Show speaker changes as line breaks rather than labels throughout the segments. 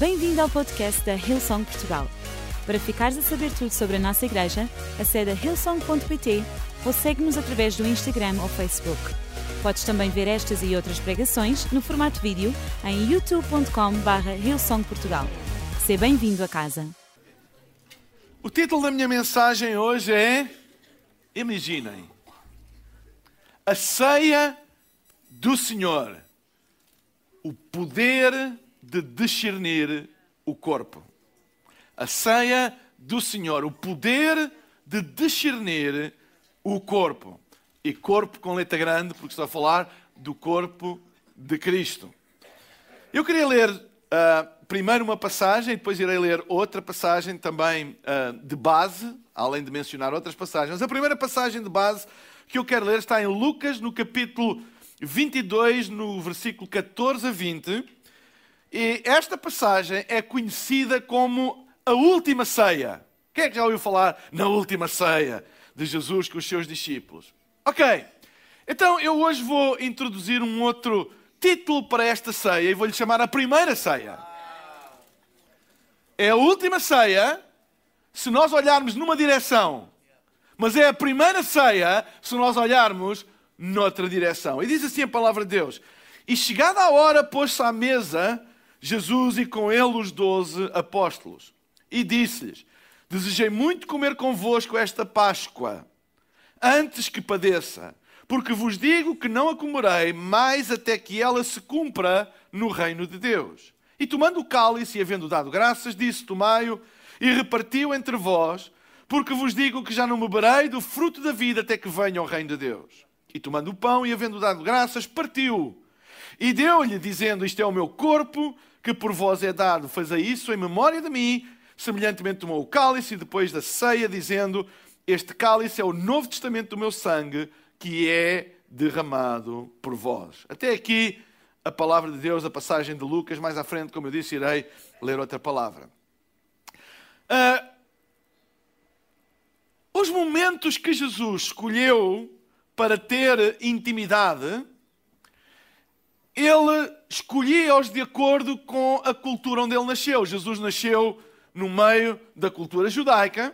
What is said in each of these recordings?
Bem-vindo ao podcast da Hillsong Portugal. Para ficares a saber tudo sobre a nossa igreja, acede a hillsong.pt ou segue-nos através do Instagram ou Facebook. Podes também ver estas e outras pregações no formato vídeo em youtube.com.br hillsongportugal. Seja bem-vindo a casa.
O título da minha mensagem hoje é Imaginem a ceia do Senhor, o poder de discernir o corpo. A ceia do Senhor, o poder de discernir o corpo. E corpo com letra grande, porque estou a falar do corpo de Cristo. Eu queria ler uh, primeiro uma passagem, depois irei ler outra passagem também uh, de base, além de mencionar outras passagens. A primeira passagem de base que eu quero ler está em Lucas, no capítulo 22, no versículo 14 a 20. E esta passagem é conhecida como a última ceia. Quem é que já ouviu falar na última ceia de Jesus com os seus discípulos? Ok, então eu hoje vou introduzir um outro título para esta ceia e vou-lhe chamar a primeira ceia. É a última ceia se nós olharmos numa direção, mas é a primeira ceia se nós olharmos noutra direção. E diz assim a palavra de Deus: E chegada a hora, pôs-se à mesa Jesus e com ele os doze apóstolos. E disse-lhes: Desejei muito comer convosco esta Páscoa, antes que padeça, porque vos digo que não a comerei mais até que ela se cumpra no reino de Deus. E tomando o cálice e havendo dado graças, disse: Tomai-o e repartiu entre vós, porque vos digo que já não beberei do fruto da vida até que venha o reino de Deus. E tomando o pão e havendo dado graças, partiu. E deu-lhe, dizendo: Isto é o meu corpo, que por vós é dado. Fazei isso em memória de mim. Semelhantemente tomou o cálice e depois da ceia, dizendo: Este cálice é o novo testamento do meu sangue, que é derramado por vós. Até aqui a palavra de Deus, a passagem de Lucas. Mais à frente, como eu disse, irei ler outra palavra. Uh, os momentos que Jesus escolheu para ter intimidade, ele escolhia-os de acordo com a cultura onde ele nasceu. Jesus nasceu no meio da cultura judaica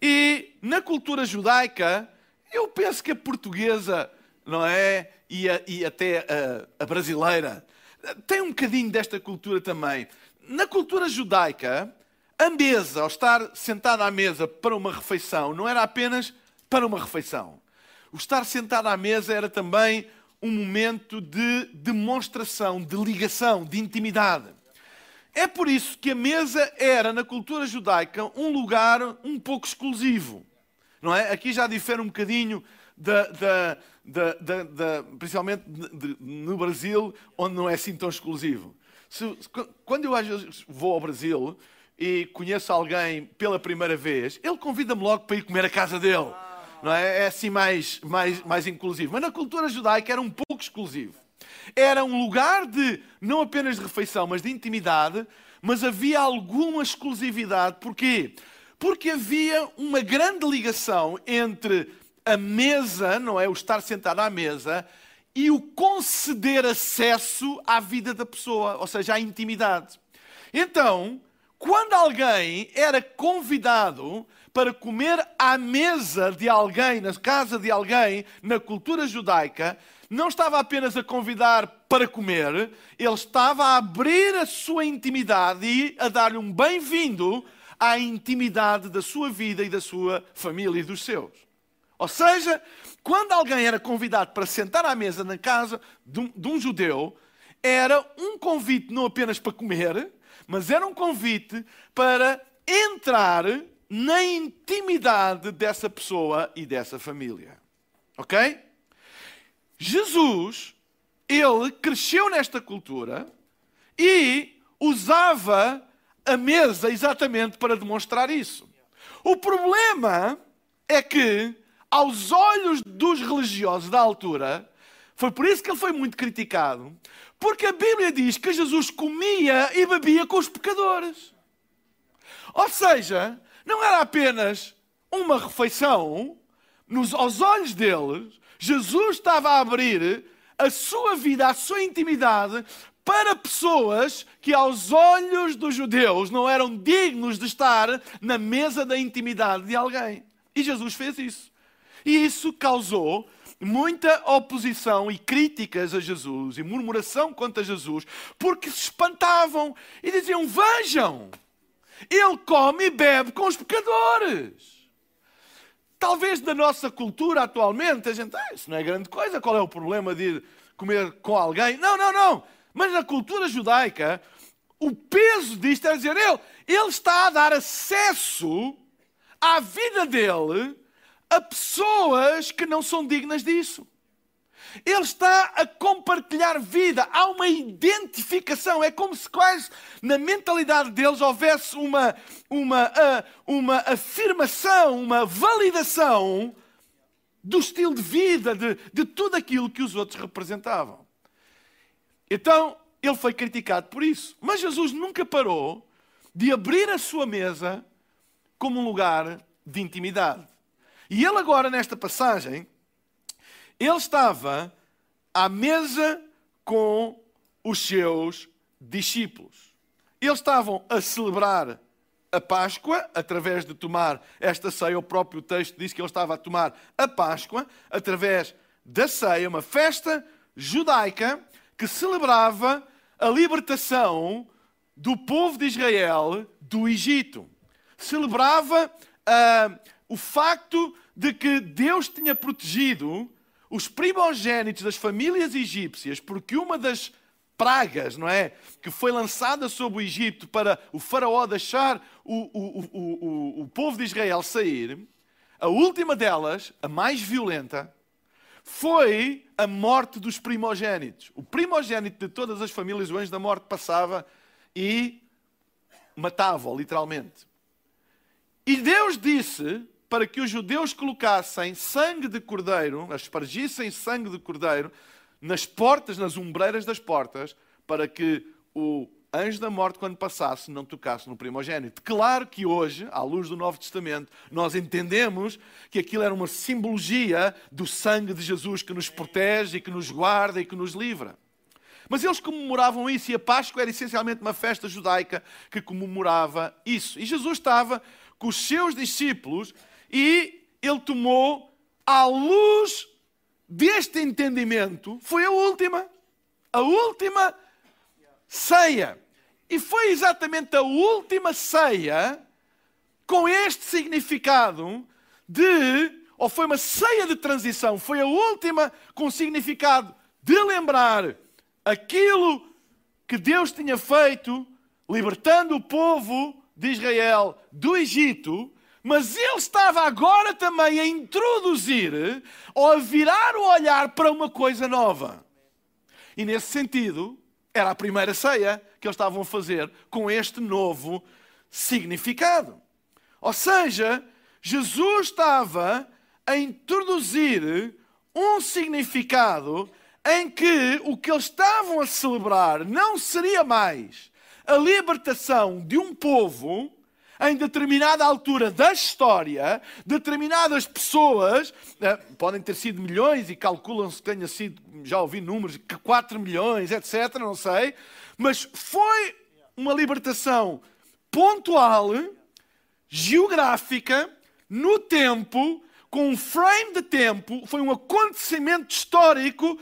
e na cultura judaica, eu penso que a portuguesa, não é? E, a, e até a, a brasileira, tem um bocadinho desta cultura também. Na cultura judaica, a mesa, ao estar sentado à mesa para uma refeição, não era apenas para uma refeição. O estar sentado à mesa era também um momento de demonstração, de ligação, de intimidade. É por isso que a mesa era, na cultura judaica, um lugar um pouco exclusivo. Não é? Aqui já difere um bocadinho, da, da, da, da principalmente no Brasil, onde não é assim tão exclusivo. Se, quando eu às vezes vou ao Brasil e conheço alguém pela primeira vez, ele convida-me logo para ir comer à casa dele não é? É assim mais, mais, mais inclusivo. Mas na cultura judaica era um pouco exclusivo. Era um lugar de, não apenas de refeição, mas de intimidade, mas havia alguma exclusividade. Porquê? Porque havia uma grande ligação entre a mesa, não é? O estar sentado à mesa e o conceder acesso à vida da pessoa, ou seja, à intimidade. Então, quando alguém era convidado para comer à mesa de alguém, na casa de alguém, na cultura judaica, não estava apenas a convidar para comer, ele estava a abrir a sua intimidade e a dar-lhe um bem-vindo à intimidade da sua vida e da sua família e dos seus. Ou seja, quando alguém era convidado para sentar à mesa na casa de um, de um judeu, era um convite não apenas para comer, mas era um convite para entrar na intimidade dessa pessoa e dessa família. Ok? Jesus, ele cresceu nesta cultura e usava a mesa exatamente para demonstrar isso. O problema é que, aos olhos dos religiosos da altura, foi por isso que ele foi muito criticado, porque a Bíblia diz que Jesus comia e bebia com os pecadores. Ou seja, não era apenas uma refeição, nos, aos olhos deles, Jesus estava a abrir a sua vida, a sua intimidade, para pessoas que, aos olhos dos judeus, não eram dignos de estar na mesa da intimidade de alguém. E Jesus fez isso. E isso causou muita oposição e críticas a Jesus e murmuração contra Jesus, porque se espantavam e diziam: Vejam, ele come e bebe com os pecadores. Talvez na nossa cultura atualmente a gente, ah, isso não é grande coisa, qual é o problema de ir comer com alguém? Não, não, não. Mas na cultura judaica, o peso disto é dizer, ele, ele está a dar acesso à vida dele a pessoas que não são dignas disso. Ele está a compartilhar vida, há uma identificação. É como se quase na mentalidade deles houvesse uma, uma, uma afirmação, uma validação do estilo de vida, de, de tudo aquilo que os outros representavam. Então, ele foi criticado por isso. Mas Jesus nunca parou de abrir a sua mesa como um lugar de intimidade. E ele agora, nesta passagem, ele estava à mesa com os seus discípulos. Eles estavam a celebrar a Páscoa através de tomar esta ceia. O próprio texto diz que ele estava a tomar a Páscoa através da ceia, uma festa judaica que celebrava a libertação do povo de Israel do Egito. Celebrava uh, o facto de que Deus tinha protegido os primogênitos das famílias egípcias, porque uma das pragas, não é? Que foi lançada sobre o Egito para o faraó deixar o, o, o, o, povo de Israel sair, a última delas, a mais violenta, foi a morte dos primogênitos. O primogênito de todas as famílias, o anjo da morte, passava e matava literalmente. E Deus disse para que os judeus colocassem sangue de cordeiro, aspargissem sangue de cordeiro nas portas, nas ombreiras das portas, para que o anjo da morte, quando passasse, não tocasse no primogênito. Claro que hoje, à luz do Novo Testamento, nós entendemos que aquilo era uma simbologia do sangue de Jesus que nos protege e que nos guarda e que nos livra. Mas eles comemoravam isso e a Páscoa era essencialmente uma festa judaica que comemorava isso. E Jesus estava com os seus discípulos e ele tomou, à luz deste entendimento, foi a última, a última ceia. E foi exatamente a última ceia com este significado de, ou foi uma ceia de transição, foi a última com o significado de lembrar aquilo que Deus tinha feito, libertando o povo de Israel do Egito, mas ele estava agora também a introduzir ou a virar o olhar para uma coisa nova. E nesse sentido, era a primeira ceia que eles estavam a fazer com este novo significado. Ou seja, Jesus estava a introduzir um significado em que o que eles estavam a celebrar não seria mais a libertação de um povo em determinada altura da história, determinadas pessoas, eh, podem ter sido milhões e calculam-se que tenha sido, já ouvi números, que 4 milhões, etc., não sei, mas foi uma libertação pontual, geográfica, no tempo, com um frame de tempo, foi um acontecimento histórico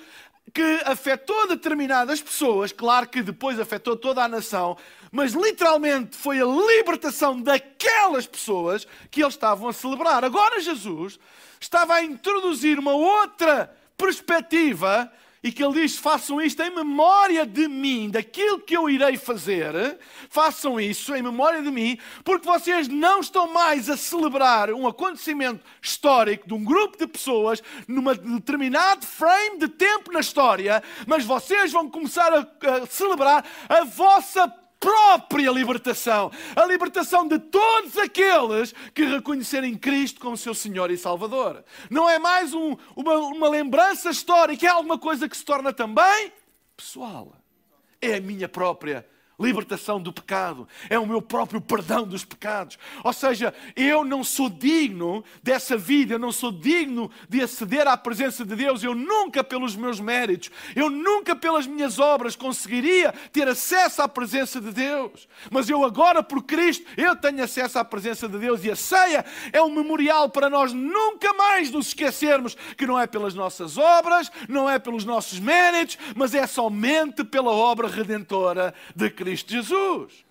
que afetou determinadas pessoas, claro que depois afetou toda a nação, mas literalmente foi a libertação daquelas pessoas que eles estavam a celebrar. Agora Jesus estava a introduzir uma outra perspectiva e que ele diz: façam isto em memória de mim, daquilo que eu irei fazer, façam isso em memória de mim, porque vocês não estão mais a celebrar um acontecimento histórico de um grupo de pessoas num determinado frame de tempo na história, mas vocês vão começar a, a celebrar a vossa própria libertação, a libertação de todos aqueles que reconhecerem Cristo como seu Senhor e Salvador. Não é mais um, uma, uma lembrança histórica, é alguma coisa que se torna também pessoal. É a minha própria libertação do pecado, é o meu próprio perdão dos pecados. Ou seja, eu não sou digno dessa vida, eu não sou digno de aceder à presença de Deus. Eu nunca, pelos meus méritos, eu nunca, pelas minhas obras, conseguiria ter acesso à presença de Deus. Mas eu agora, por Cristo, eu tenho acesso à presença de Deus e a ceia é um memorial para nós nunca mais nos esquecermos que não é pelas nossas obras, não é pelos nossos méritos, mas é somente pela obra redentora de Cristo. Cristo Jesus.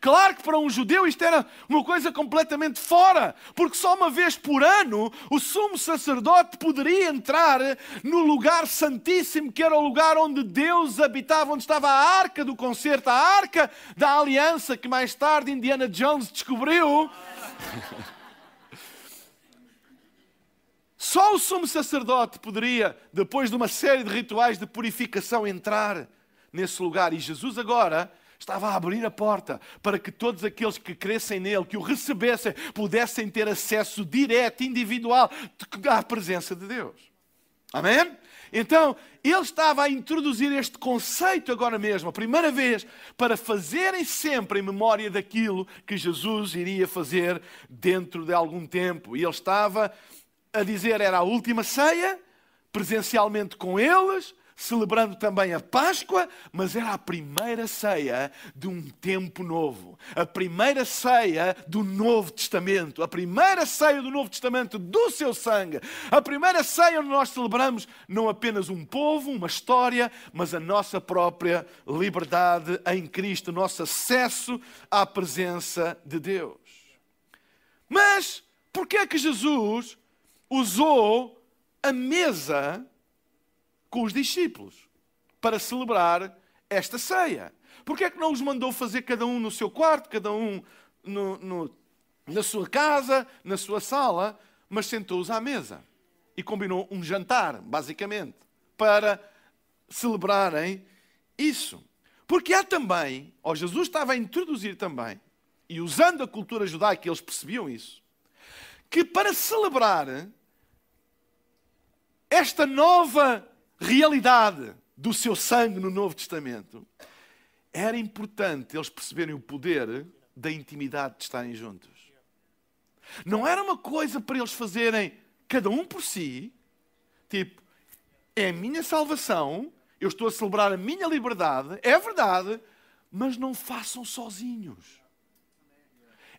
Claro que para um judeu isto era uma coisa completamente fora, porque só uma vez por ano o sumo sacerdote poderia entrar no lugar santíssimo, que era o lugar onde Deus habitava, onde estava a arca do concerto, a arca da aliança, que mais tarde Indiana Jones descobriu. Só o sumo sacerdote poderia, depois de uma série de rituais de purificação, entrar nesse lugar. E Jesus agora estava a abrir a porta para que todos aqueles que crescem nele, que o recebessem, pudessem ter acesso direto, individual, à presença de Deus. Amém? Então, ele estava a introduzir este conceito agora mesmo, a primeira vez, para fazerem sempre em memória daquilo que Jesus iria fazer dentro de algum tempo. E ele estava a dizer: era a última ceia, presencialmente com eles, celebrando também a Páscoa, mas era a primeira ceia de um tempo novo, a primeira ceia do Novo Testamento, a primeira ceia do Novo Testamento do seu sangue, a primeira ceia onde nós celebramos não apenas um povo, uma história, mas a nossa própria liberdade em Cristo, nosso acesso à presença de Deus. Mas por que é que Jesus usou a mesa com os discípulos para celebrar esta ceia. Porquê é que não os mandou fazer cada um no seu quarto, cada um no, no, na sua casa, na sua sala, mas sentou-os à mesa e combinou um jantar, basicamente, para celebrarem isso. Porque há também, ou Jesus estava a introduzir também, e usando a cultura judaica, eles percebiam isso, que para celebrar esta nova realidade do seu sangue no Novo Testamento, era importante eles perceberem o poder da intimidade de estarem juntos. Não era uma coisa para eles fazerem cada um por si, tipo, é a minha salvação, eu estou a celebrar a minha liberdade, é verdade, mas não façam sozinhos.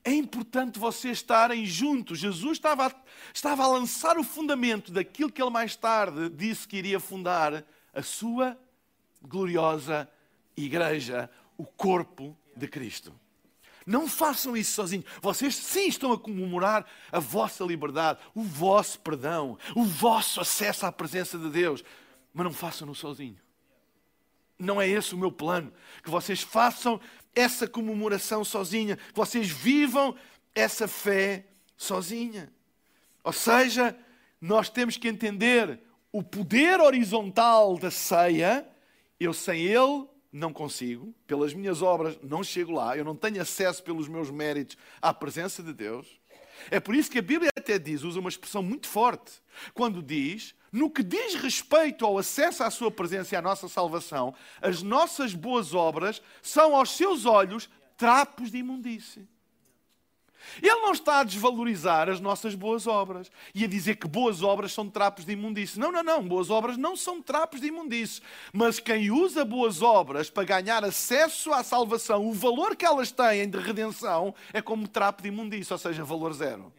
É importante vocês estarem juntos. Jesus estava a, estava a lançar o fundamento daquilo que ele mais tarde disse que iria fundar a sua gloriosa igreja, o corpo de Cristo. Não façam isso sozinhos. Vocês sim estão a comemorar a vossa liberdade, o vosso perdão, o vosso acesso à presença de Deus, mas não façam-no sozinho. Não é esse o meu plano. Que vocês façam essa comemoração sozinha, que vocês vivam essa fé sozinha. Ou seja, nós temos que entender o poder horizontal da ceia. Eu sem ele não consigo, pelas minhas obras não chego lá, eu não tenho acesso pelos meus méritos à presença de Deus. É por isso que a Bíblia até diz, usa uma expressão muito forte, quando diz no que diz respeito ao acesso à Sua presença e à nossa salvação, as nossas boas obras são aos seus olhos trapos de imundície. Ele não está a desvalorizar as nossas boas obras e a dizer que boas obras são trapos de imundície. Não, não, não. Boas obras não são trapos de imundície. Mas quem usa boas obras para ganhar acesso à salvação, o valor que elas têm de redenção é como trapo de imundície, ou seja, valor zero.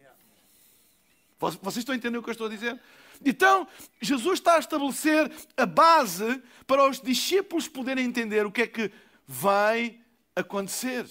Vocês estão entendendo o que eu estou a dizer? Então, Jesus está a estabelecer a base para os discípulos poderem entender o que é que vai acontecer.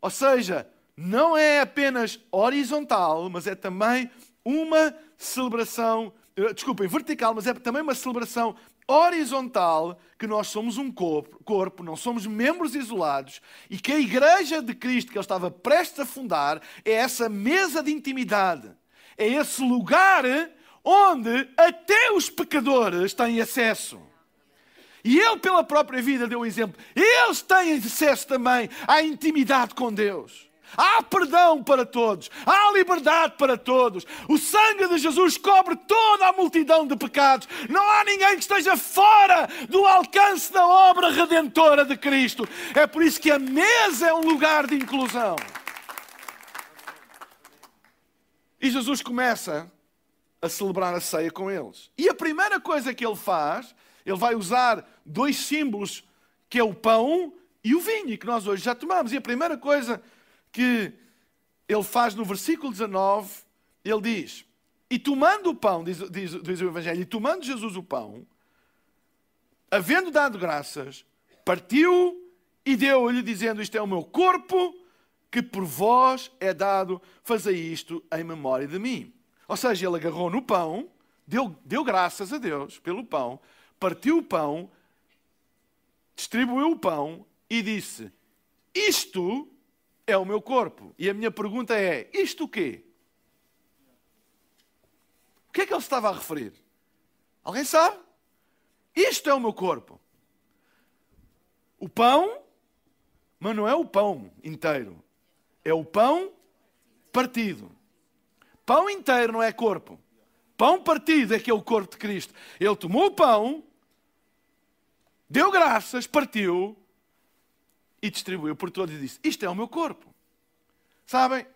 Ou seja, não é apenas horizontal, mas é também uma celebração, eh, desculpem, vertical, mas é também uma celebração horizontal que nós somos um corpo, corpo, não somos membros isolados e que a igreja de Cristo que ele estava prestes a fundar é essa mesa de intimidade, é esse lugar onde até os pecadores têm acesso. E ele, pela própria vida, deu o exemplo. Eles têm acesso também à intimidade com Deus. Há perdão para todos, há liberdade para todos. O sangue de Jesus cobre toda a multidão de pecados. Não há ninguém que esteja fora do alcance da obra redentora de Cristo. É por isso que a mesa é um lugar de inclusão. E Jesus começa a celebrar a ceia com eles. E a primeira coisa que ele faz, ele vai usar dois símbolos, que é o pão e o vinho, que nós hoje já tomamos. E a primeira coisa que ele faz no versículo 19, ele diz: E tomando o pão, diz, diz, diz o Evangelho, e tomando Jesus o pão, havendo dado graças, partiu e deu-lhe, dizendo: Isto é o meu corpo, que por vós é dado, fazei isto em memória de mim. Ou seja, ele agarrou no pão, deu, deu graças a Deus pelo pão, partiu o pão, distribuiu o pão e disse: Isto é o meu corpo. E a minha pergunta é: isto o quê? O que é que ele estava a referir? Alguém sabe? Isto é o meu corpo. O pão, mas não é o pão inteiro. É o pão partido. Pão inteiro não é corpo. Pão partido é que é o corpo de Cristo. Ele tomou o pão, deu graças, partiu e distribuiu por todos e disse: Isto é o meu corpo. Sabem,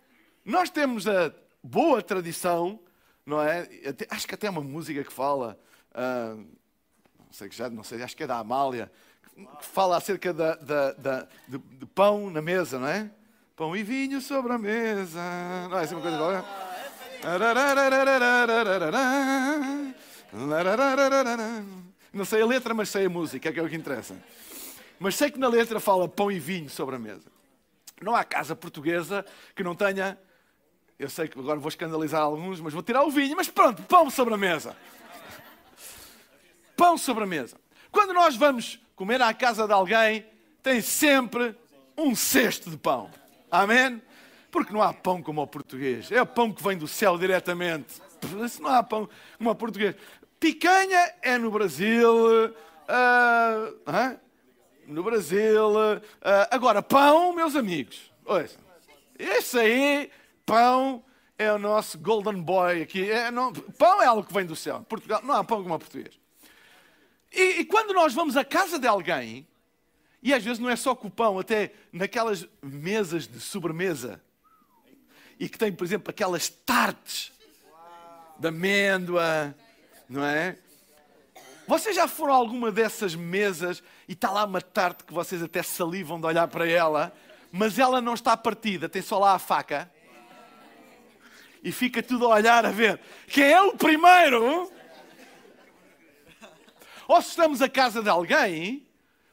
nós temos a boa tradição, não é? Acho que até uma música que fala, uh, não sei que já, não sei, acho que é da Amália, que fala acerca da, da, da de, de, pão na mesa, não é? Pão e vinho sobre a mesa. Não é assim uma coisa igual? Não sei a letra, mas sei a música, é que é o que interessa. Mas sei que na letra fala pão e vinho sobre a mesa. Não há casa portuguesa que não tenha. Eu sei que agora vou escandalizar alguns, mas vou tirar o vinho. Mas pronto, pão sobre a mesa. Pão sobre a mesa. Quando nós vamos comer à casa de alguém, tem sempre um cesto de pão. Amém? Porque não há pão como o português. É o pão que vem do céu diretamente. Se não há pão como o português. Picanha é no Brasil. Uh, no Brasil. Uh, agora, pão, meus amigos. Ouça, esse aí, pão, é o nosso golden boy aqui. É, não, pão é algo que vem do céu. Portugal, não há pão como o português. E, e, quando nós vamos à casa de alguém, e às vezes não é só com o pão, até naquelas mesas de sobremesa, e que tem, por exemplo, aquelas tartes de amêndoa, não é? Vocês já foram a alguma dessas mesas e está lá uma tarte que vocês até salivam de olhar para ela, mas ela não está partida, tem só lá a faca. E fica tudo a olhar a ver quem é o primeiro. Ou se estamos à casa de alguém,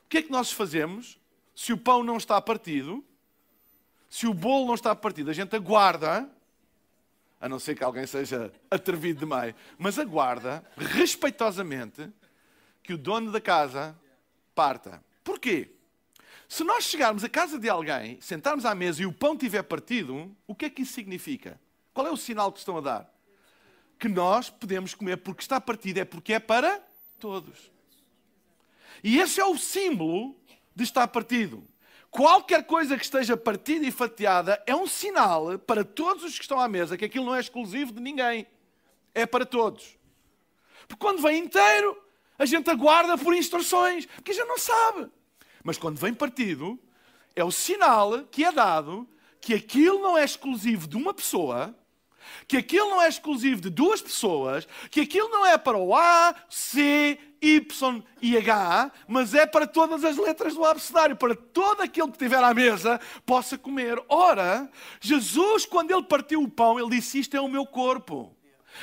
o que é que nós fazemos? Se o pão não está partido, se o bolo não está partido, a gente aguarda, a não ser que alguém seja atrevido demais, mas aguarda respeitosamente que o dono da casa parta. Porquê? Se nós chegarmos à casa de alguém, sentarmos à mesa e o pão tiver partido, o que é que isso significa? Qual é o sinal que estão a dar? Que nós podemos comer porque está partido, é porque é para todos. E esse é o símbolo de estar partido. Qualquer coisa que esteja partida e fatiada é um sinal para todos os que estão à mesa que aquilo não é exclusivo de ninguém. É para todos. Porque quando vem inteiro, a gente aguarda por instruções, porque a gente não sabe. Mas quando vem partido, é o sinal que é dado que aquilo não é exclusivo de uma pessoa, que aquilo não é exclusivo de duas pessoas, que aquilo não é para o A, C, Y e H, mas é para todas as letras do abecedário, para todo aquele que estiver à mesa possa comer. Ora, Jesus, quando ele partiu o pão, ele disse: Isto é o meu corpo.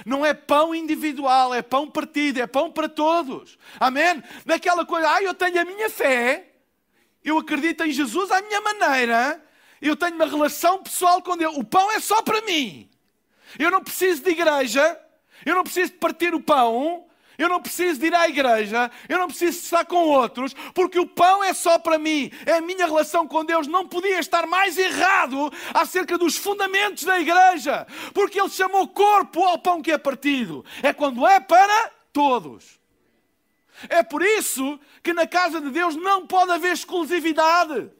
Não é pão individual, é pão partido, é pão para todos. Amém? Naquela coisa, ah, eu tenho a minha fé, eu acredito em Jesus à minha maneira, eu tenho uma relação pessoal com Deus. O pão é só para mim. Eu não preciso de igreja, eu não preciso de partir o pão, eu não preciso de ir à igreja, eu não preciso estar com outros, porque o pão é só para mim. É a minha relação com Deus. Não podia estar mais errado acerca dos fundamentos da igreja, porque Ele chamou corpo ao pão que é partido. É quando é para todos. É por isso que na casa de Deus não pode haver exclusividade.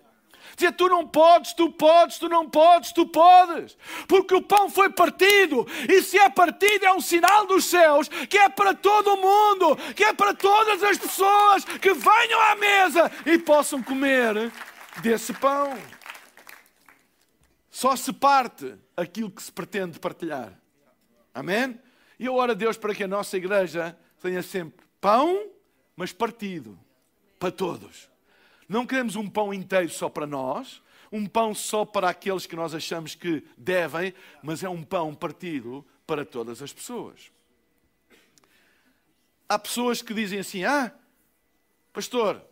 Dizer, tu não podes, tu podes, tu não podes, tu podes. Porque o pão foi partido. E se é partido, é um sinal dos céus que é para todo o mundo, que é para todas as pessoas que venham à mesa e possam comer desse pão. Só se parte aquilo que se pretende partilhar. Amém? E eu oro a Deus para que a nossa igreja tenha sempre pão, mas partido para todos. Não queremos um pão inteiro só para nós, um pão só para aqueles que nós achamos que devem, mas é um pão partido para todas as pessoas. Há pessoas que dizem assim: Ah, pastor,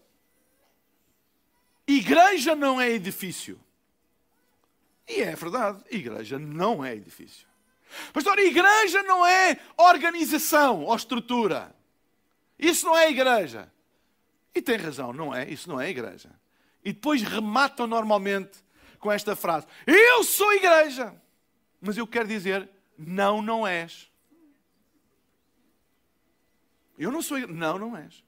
igreja não é edifício. E é verdade, igreja não é edifício. Pastor, igreja não é organização ou estrutura. Isso não é igreja. E tem razão, não é? Isso não é igreja. E depois rematam normalmente com esta frase: Eu sou igreja. Mas eu quero dizer: Não, não és. Eu não sou igreja. Não, não és.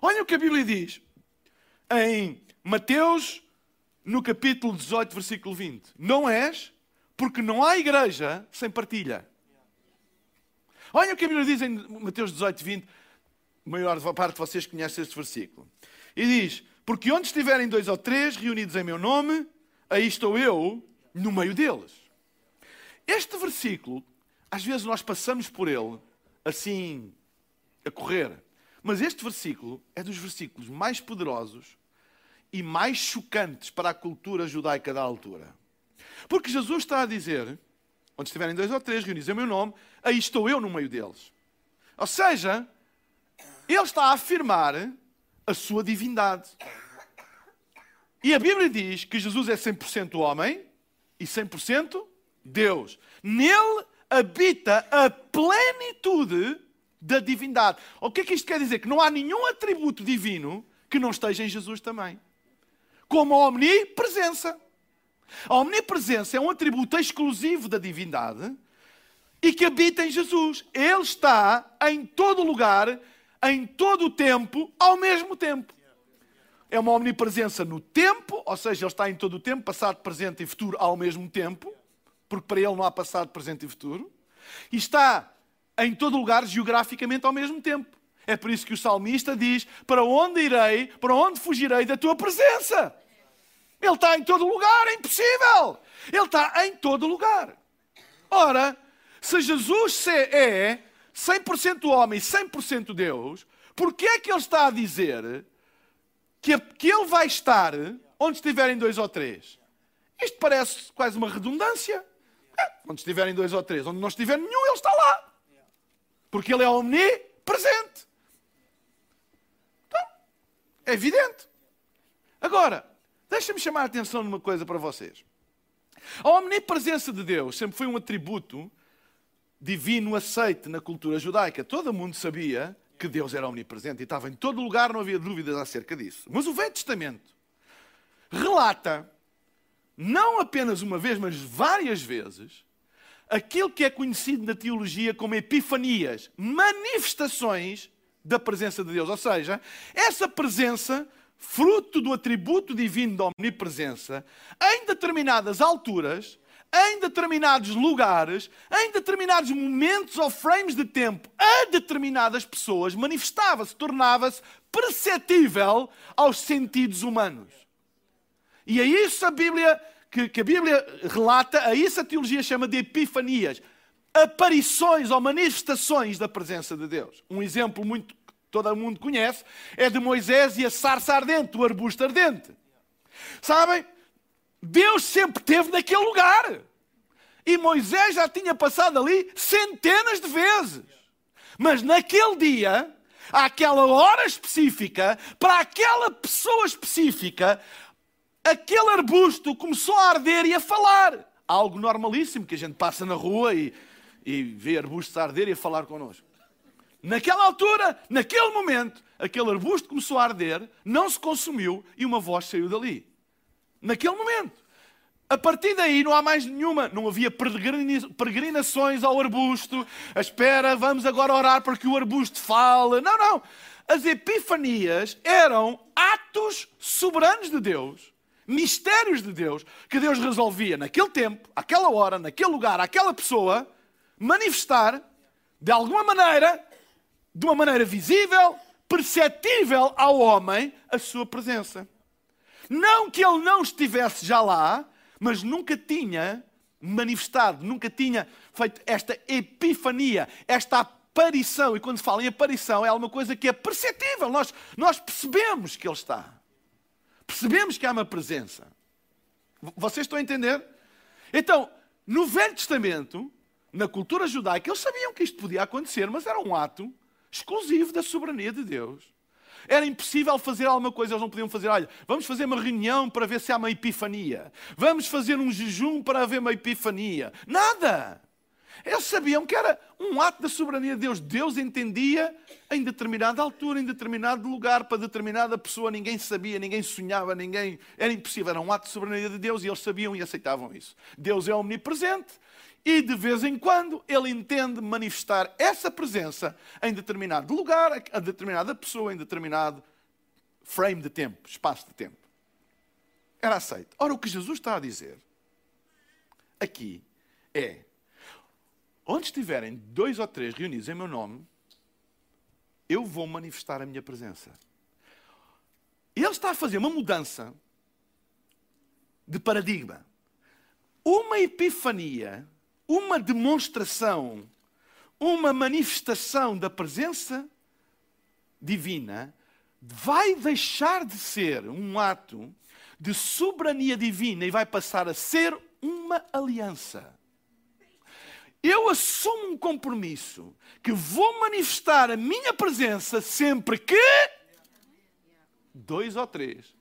Olha o que a Bíblia diz em Mateus, no capítulo 18, versículo 20: Não és, porque não há igreja sem partilha. Olha o que a Bíblia diz em Mateus 18, 20 maior parte de vocês conhece este versículo. E diz: Porque onde estiverem dois ou três reunidos em meu nome, aí estou eu no meio deles. Este versículo, às vezes nós passamos por ele assim, a correr. Mas este versículo é dos versículos mais poderosos e mais chocantes para a cultura judaica da altura. Porque Jesus está a dizer: onde estiverem dois ou três reunidos em meu nome, aí estou eu no meio deles. Ou seja, ele está a afirmar a sua divindade. E a Bíblia diz que Jesus é 100% homem e 100% Deus. Nele habita a plenitude da divindade. O que é que isto quer dizer? Que não há nenhum atributo divino que não esteja em Jesus também. Como a omnipresença. A omnipresença é um atributo exclusivo da divindade e que habita em Jesus. Ele está em todo lugar em todo o tempo, ao mesmo tempo. É uma omnipresença no tempo, ou seja, ele está em todo o tempo, passado, presente e futuro ao mesmo tempo, porque para ele não há passado, presente e futuro. E está em todo lugar, geograficamente, ao mesmo tempo. É por isso que o salmista diz: Para onde irei, para onde fugirei da tua presença? Ele está em todo lugar, é impossível. Ele está em todo lugar. Ora, se Jesus é 100% homem, 100% Deus, porque é que ele está a dizer que, que ele vai estar onde estiverem dois ou três? Isto parece quase uma redundância. É, onde estiverem dois ou três, onde não estiver nenhum, ele está lá. Porque ele é omnipresente. Então, é evidente. Agora, deixa-me chamar a atenção numa coisa para vocês. A omnipresença de Deus sempre foi um atributo divino aceite na cultura judaica. Todo mundo sabia que Deus era omnipresente e estava em todo lugar, não havia dúvidas acerca disso. Mas o Velho Testamento relata, não apenas uma vez, mas várias vezes, aquilo que é conhecido na teologia como epifanias, manifestações da presença de Deus. Ou seja, essa presença, fruto do atributo divino da omnipresença, em determinadas alturas, em determinados lugares, em determinados momentos ou frames de tempo, a determinadas pessoas, manifestava-se, tornava-se perceptível aos sentidos humanos. E é isso a Bíblia, que, que a Bíblia relata, a isso a teologia chama de epifanias. Aparições ou manifestações da presença de Deus. Um exemplo muito que todo mundo conhece é de Moisés e a sarça ardente, o arbusto ardente. Sabem? Deus sempre esteve naquele lugar. E Moisés já tinha passado ali centenas de vezes. Mas naquele dia, àquela hora específica, para aquela pessoa específica, aquele arbusto começou a arder e a falar. Algo normalíssimo que a gente passa na rua e, e vê arbustos a arder e a falar connosco. Naquela altura, naquele momento, aquele arbusto começou a arder, não se consumiu e uma voz saiu dali naquele momento. A partir daí não há mais nenhuma, não havia peregrinações ao arbusto, a espera, vamos agora orar para que o arbusto fale. Não, não. As epifanias eram atos soberanos de Deus mistérios de Deus que Deus resolvia naquele tempo, àquela hora, naquele lugar, àquela pessoa, manifestar de alguma maneira, de uma maneira visível, perceptível ao homem, a sua presença. Não que ele não estivesse já lá, mas nunca tinha manifestado, nunca tinha feito esta epifania, esta aparição. E quando se fala em aparição, é alguma coisa que é perceptível. Nós, nós percebemos que ele está. Percebemos que há uma presença. Vocês estão a entender? Então, no Velho Testamento, na cultura judaica, eles sabiam que isto podia acontecer, mas era um ato exclusivo da soberania de Deus. Era impossível fazer alguma coisa, eles não podiam fazer, olha, vamos fazer uma reunião para ver se há uma epifania. Vamos fazer um jejum para haver uma epifania. Nada! Eles sabiam que era um ato da soberania de Deus. Deus entendia em determinada altura, em determinado lugar, para determinada pessoa. Ninguém sabia, ninguém sonhava, ninguém. Era impossível. Era um ato de soberania de Deus e eles sabiam e aceitavam isso. Deus é omnipresente e de vez em quando ele entende manifestar essa presença em determinado lugar, a determinada pessoa, em determinado frame de tempo, espaço de tempo. Era aceito. Ora, o que Jesus está a dizer aqui é: onde estiverem dois ou três reunidos em meu nome, eu vou manifestar a minha presença. Ele está a fazer uma mudança de paradigma. Uma epifania uma demonstração, uma manifestação da presença divina vai deixar de ser um ato de soberania divina e vai passar a ser uma aliança. Eu assumo um compromisso que vou manifestar a minha presença sempre que dois ou três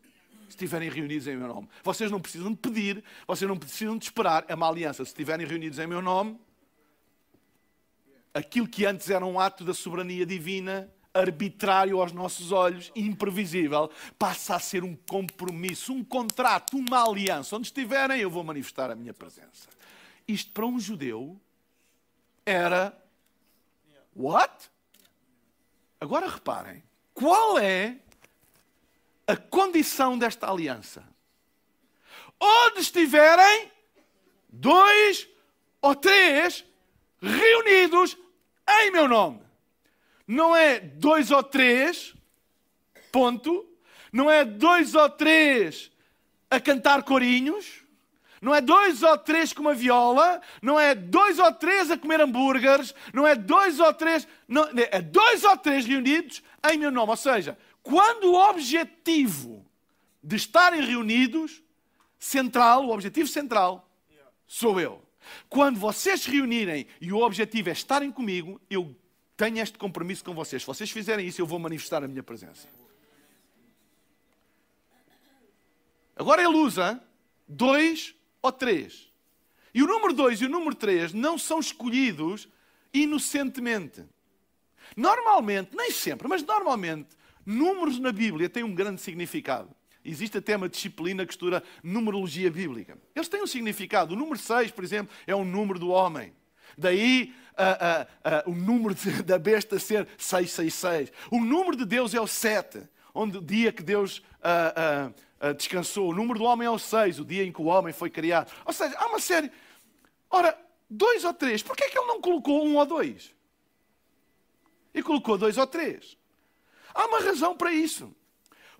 estiverem reunidos em meu nome. Vocês não precisam de pedir, vocês não precisam de esperar. É uma aliança. Se estiverem reunidos em meu nome, aquilo que antes era um ato da soberania divina, arbitrário aos nossos olhos, imprevisível, passa a ser um compromisso, um contrato, uma aliança. Onde estiverem, eu vou manifestar a minha presença. Isto para um judeu era. What? Agora reparem, qual é a condição desta aliança. Onde estiverem dois ou três reunidos em meu nome. Não é dois ou três, ponto. Não é dois ou três a cantar corinhos. Não é dois ou três com uma viola, não é dois ou três a comer hambúrgueres, não é dois ou três, não, é dois ou três reunidos em meu nome. Ou seja, quando o objetivo de estarem reunidos, central, o objetivo central, sou eu. Quando vocês se reunirem e o objetivo é estarem comigo, eu tenho este compromisso com vocês. Se vocês fizerem isso, eu vou manifestar a minha presença. Agora ele usa dois ou três. E o número dois e o número três não são escolhidos inocentemente. Normalmente, nem sempre, mas normalmente, Números na Bíblia têm um grande significado. Existe até uma disciplina que estuda numerologia bíblica. Eles têm um significado. O número 6, por exemplo, é o número do homem. Daí o número de, da besta ser 666. O número de Deus é o 7, onde o dia que Deus descansou. O número do homem é o 6, o dia em que o homem foi criado. Ou seja, há uma série. Ora, dois ou três, por que é que ele não colocou um ou dois? E colocou dois ou três. Há uma razão para isso.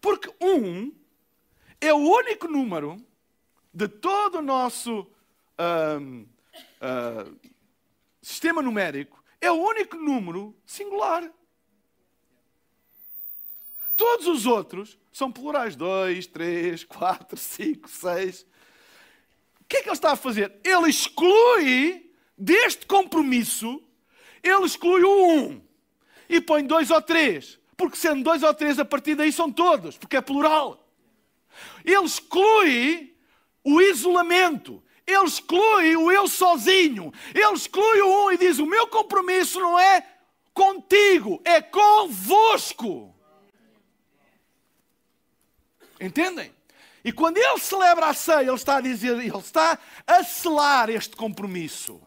Porque um é o único número de todo o nosso uh, sistema numérico, é o único número singular. Todos os outros são plurais. Dois, três, quatro, cinco, seis. O que é que ele está a fazer? Ele exclui deste compromisso, ele exclui o um e põe dois ou três. Porque sendo dois ou três, a partir daí são todos, porque é plural. Ele exclui o isolamento. Ele exclui o eu sozinho. Ele exclui o um e diz: O meu compromisso não é contigo, é convosco. Entendem? E quando ele celebra a ceia, ele está a dizer, ele está a selar este compromisso.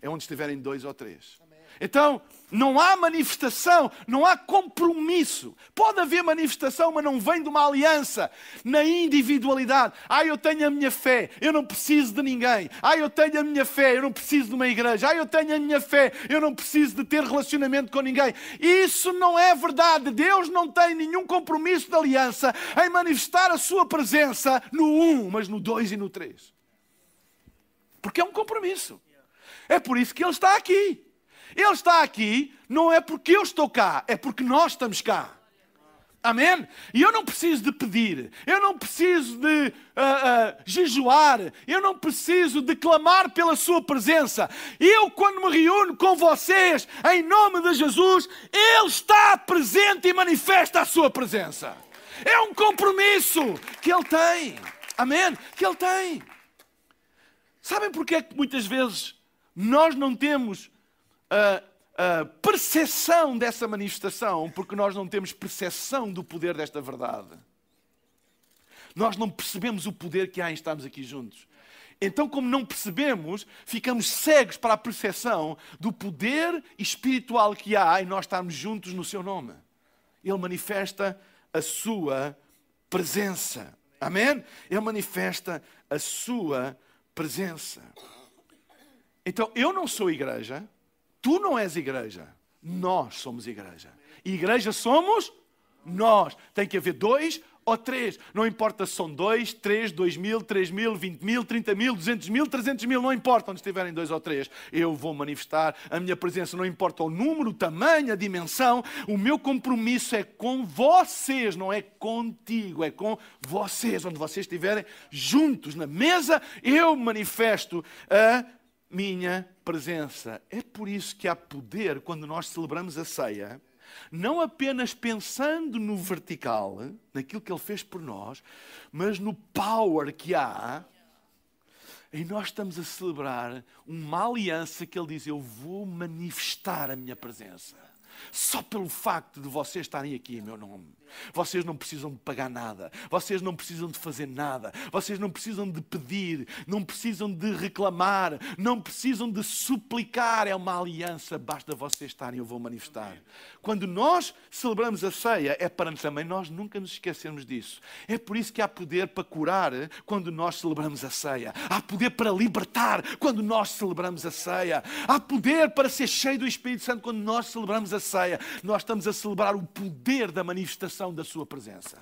É onde estiverem dois ou três. Então, não há manifestação, não há compromisso. Pode haver manifestação, mas não vem de uma aliança na individualidade. Ah, eu tenho a minha fé, eu não preciso de ninguém. Ah, eu tenho a minha fé, eu não preciso de uma igreja. Ah, eu tenho a minha fé, eu não preciso de ter relacionamento com ninguém. Isso não é verdade. Deus não tem nenhum compromisso de aliança em manifestar a sua presença no um, mas no dois e no três. Porque é um compromisso. É por isso que Ele está aqui. Ele está aqui não é porque eu estou cá, é porque nós estamos cá. Amém? E eu não preciso de pedir, eu não preciso de uh, uh, jejuar, eu não preciso de clamar pela Sua presença. Eu, quando me reúno com vocês, em nome de Jesus, Ele está presente e manifesta a Sua presença. É um compromisso que Ele tem. Amém? Que Ele tem. Sabem porque é que muitas vezes nós não temos a, percepção dessa manifestação, porque nós não temos percepção do poder desta verdade. Nós não percebemos o poder que há em estarmos aqui juntos. Então, como não percebemos, ficamos cegos para a percepção do poder espiritual que há em nós estarmos juntos no seu nome. Ele manifesta a sua presença. Amém? Ele manifesta a sua presença. Então, eu não sou igreja, Tu não és igreja, nós somos igreja. Igreja somos nós. Tem que haver dois ou três. Não importa se são dois, três, dois mil, três mil, vinte mil, trinta mil, duzentos mil, trezentos mil. Não importa onde estiverem dois ou três. Eu vou manifestar a minha presença. Não importa o número, o tamanho, a dimensão. O meu compromisso é com vocês, não é contigo. É com vocês. Onde vocês estiverem juntos na mesa, eu manifesto a minha presença. É por isso que há poder quando nós celebramos a ceia, não apenas pensando no vertical, naquilo que Ele fez por nós, mas no power que há. E nós estamos a celebrar uma aliança que Ele diz: Eu vou manifestar a minha presença. Só pelo facto de vocês estarem aqui em meu nome. Vocês não precisam de pagar nada. Vocês não precisam de fazer nada. Vocês não precisam de pedir. Não precisam de reclamar. Não precisam de suplicar. É uma aliança. Basta vocês estarem, eu vou manifestar. Quando nós celebramos a ceia, é para também nós nunca nos esquecermos disso. É por isso que há poder para curar quando nós celebramos a ceia. Há poder para libertar quando nós celebramos a ceia. Há poder para ser cheio do Espírito Santo quando nós celebramos a ceia nós estamos a celebrar o poder da manifestação da Sua presença.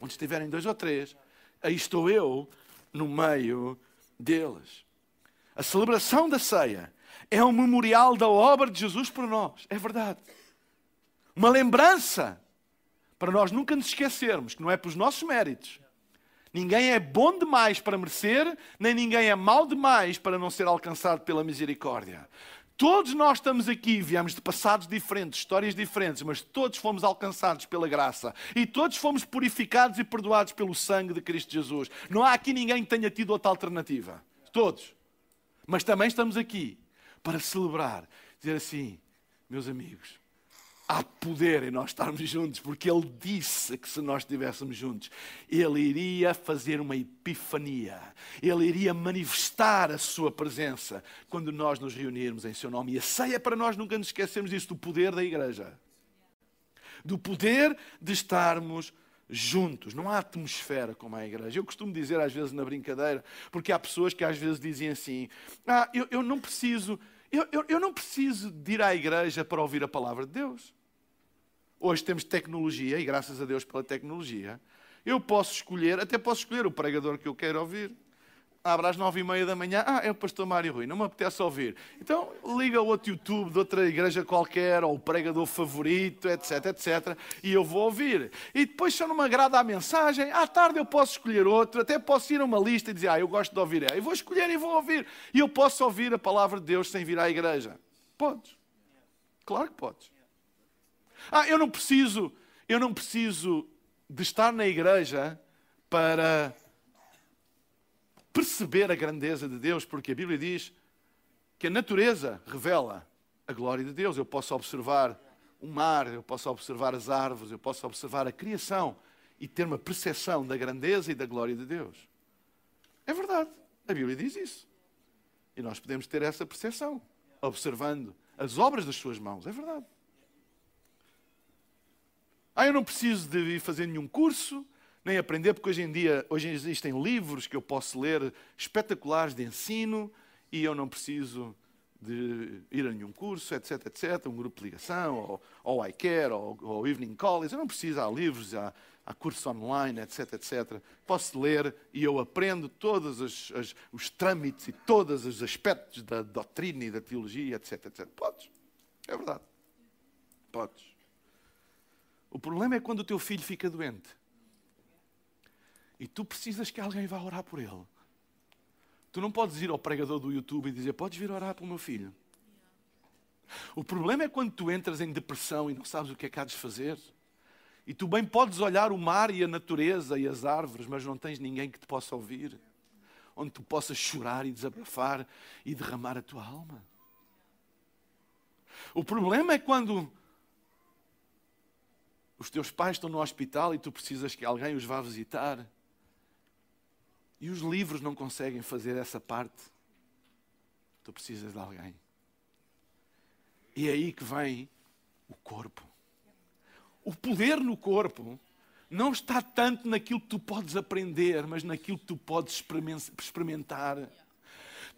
Onde estiverem dois ou três, aí estou eu no meio deles. A celebração da ceia é um memorial da obra de Jesus por nós, é verdade. Uma lembrança para nós nunca nos esquecermos que não é pelos nossos méritos. Ninguém é bom demais para merecer, nem ninguém é mau demais para não ser alcançado pela misericórdia. Todos nós estamos aqui, viemos de passados diferentes, histórias diferentes, mas todos fomos alcançados pela graça e todos fomos purificados e perdoados pelo sangue de Cristo Jesus. Não há aqui ninguém que tenha tido outra alternativa. Todos. Mas também estamos aqui para celebrar, dizer assim, meus amigos, há poder em nós estarmos juntos, porque Ele disse que se nós estivéssemos juntos, Ele iria fazer uma epifania, Ele iria manifestar a Sua presença quando nós nos reunirmos em Seu nome. E a ceia para nós nunca nos esquecermos disso, do poder da igreja, do poder de estarmos juntos. Não há atmosfera como a igreja. Eu costumo dizer às vezes na brincadeira, porque há pessoas que às vezes dizem assim: Ah, eu, eu não preciso. Eu, eu, eu não preciso de ir à igreja para ouvir a palavra de Deus. Hoje temos tecnologia, e graças a Deus pela tecnologia, eu posso escolher, até posso escolher o pregador que eu quero ouvir. Abre às nove e meia da manhã, ah, é o pastor Mário Rui, não me apetece ouvir. Então liga outro YouTube de outra igreja qualquer, ou o pregador favorito, etc, etc, e eu vou ouvir. E depois, se eu não me agrada a mensagem, à tarde eu posso escolher outro, até posso ir a uma lista e dizer, ah, eu gosto de ouvir, e vou escolher e vou ouvir. E eu posso ouvir a palavra de Deus sem vir à igreja. Podes. Claro que podes. Ah, eu não preciso, eu não preciso de estar na igreja para perceber a grandeza de Deus, porque a Bíblia diz que a natureza revela a glória de Deus. Eu posso observar o mar, eu posso observar as árvores, eu posso observar a criação e ter uma percepção da grandeza e da glória de Deus. É verdade, a Bíblia diz isso. E nós podemos ter essa percepção, observando as obras das suas mãos. É verdade. Ah, eu não preciso de ir fazer nenhum curso, nem aprender, porque hoje em dia hoje existem livros que eu posso ler espetaculares de ensino e eu não preciso de ir a nenhum curso, etc, etc, um grupo de ligação, ou, ou iCare, ou, ou Evening College. Eu não preciso, há livros, há, há cursos online, etc, etc. Posso ler e eu aprendo todos os, os, os trâmites e todos os aspectos da doutrina e da teologia, etc, etc. Podes. É verdade. Podes. O problema é quando o teu filho fica doente. E tu precisas que alguém vá orar por ele. Tu não podes ir ao pregador do YouTube e dizer: Podes vir orar pelo meu filho. O problema é quando tu entras em depressão e não sabes o que é que há de fazer. E tu bem podes olhar o mar e a natureza e as árvores, mas não tens ninguém que te possa ouvir. Onde tu possas chorar e desabafar e derramar a tua alma. O problema é quando os teus pais estão no hospital e tu precisas que alguém os vá visitar e os livros não conseguem fazer essa parte. Tu precisas de alguém. E é aí que vem o corpo. O poder no corpo não está tanto naquilo que tu podes aprender, mas naquilo que tu podes experimentar.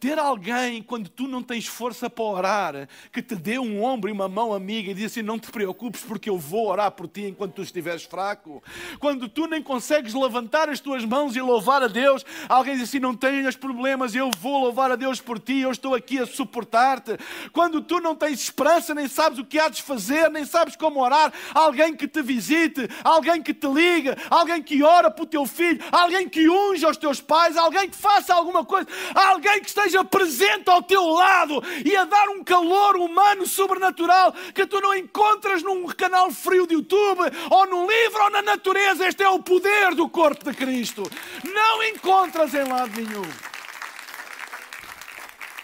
Ter alguém, quando tu não tens força para orar, que te dê um ombro e uma mão amiga e diz assim: Não te preocupes, porque eu vou orar por ti enquanto tu estiveres fraco. Quando tu nem consegues levantar as tuas mãos e louvar a Deus, alguém diz assim: Não tenhas problemas, eu vou louvar a Deus por ti, eu estou aqui a suportar-te. Quando tu não tens esperança, nem sabes o que há de fazer, nem sabes como orar, alguém que te visite, alguém que te liga, alguém que ora para o teu filho, alguém que unja os teus pais, alguém que faça alguma coisa, alguém que esteja esteja presente ao teu lado e a dar um calor humano sobrenatural que tu não encontras num canal frio de YouTube ou num livro ou na natureza. Este é o poder do corpo de Cristo. Não encontras em lado nenhum.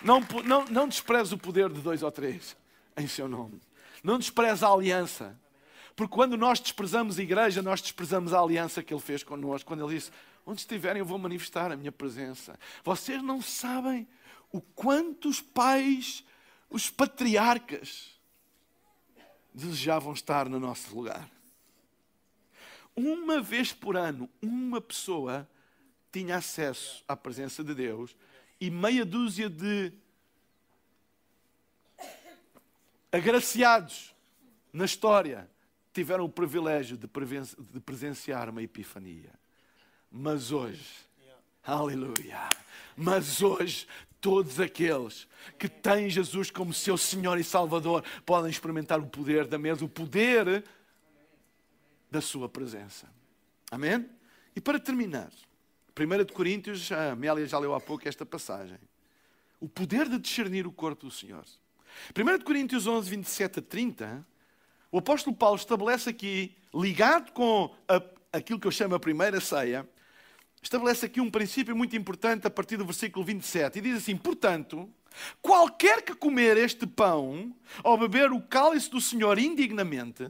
Não, não, não desprezes o poder de dois ou três em seu nome. Não desprezes a aliança. Porque quando nós desprezamos a igreja, nós desprezamos a aliança que ele fez connosco. Quando ele disse: Onde estiverem, eu vou manifestar a minha presença. Vocês não sabem o quanto os pais, os patriarcas, desejavam estar no nosso lugar. Uma vez por ano, uma pessoa tinha acesso à presença de Deus e meia dúzia de agraciados na história tiveram o privilégio de presenciar uma epifania. Mas hoje, aleluia, mas hoje todos aqueles que têm Jesus como seu Senhor e Salvador podem experimentar o poder da mesa, o poder da sua presença. Amém? E para terminar, 1 de Coríntios, a Amélia já leu há pouco esta passagem. O poder de discernir o corpo do Senhor. 1 de Coríntios 11, 27 a 30, o apóstolo Paulo estabelece aqui, ligado com a, aquilo que eu chamo a primeira ceia, estabelece aqui um princípio muito importante a partir do versículo 27 e diz assim: Portanto, qualquer que comer este pão ou beber o cálice do Senhor indignamente,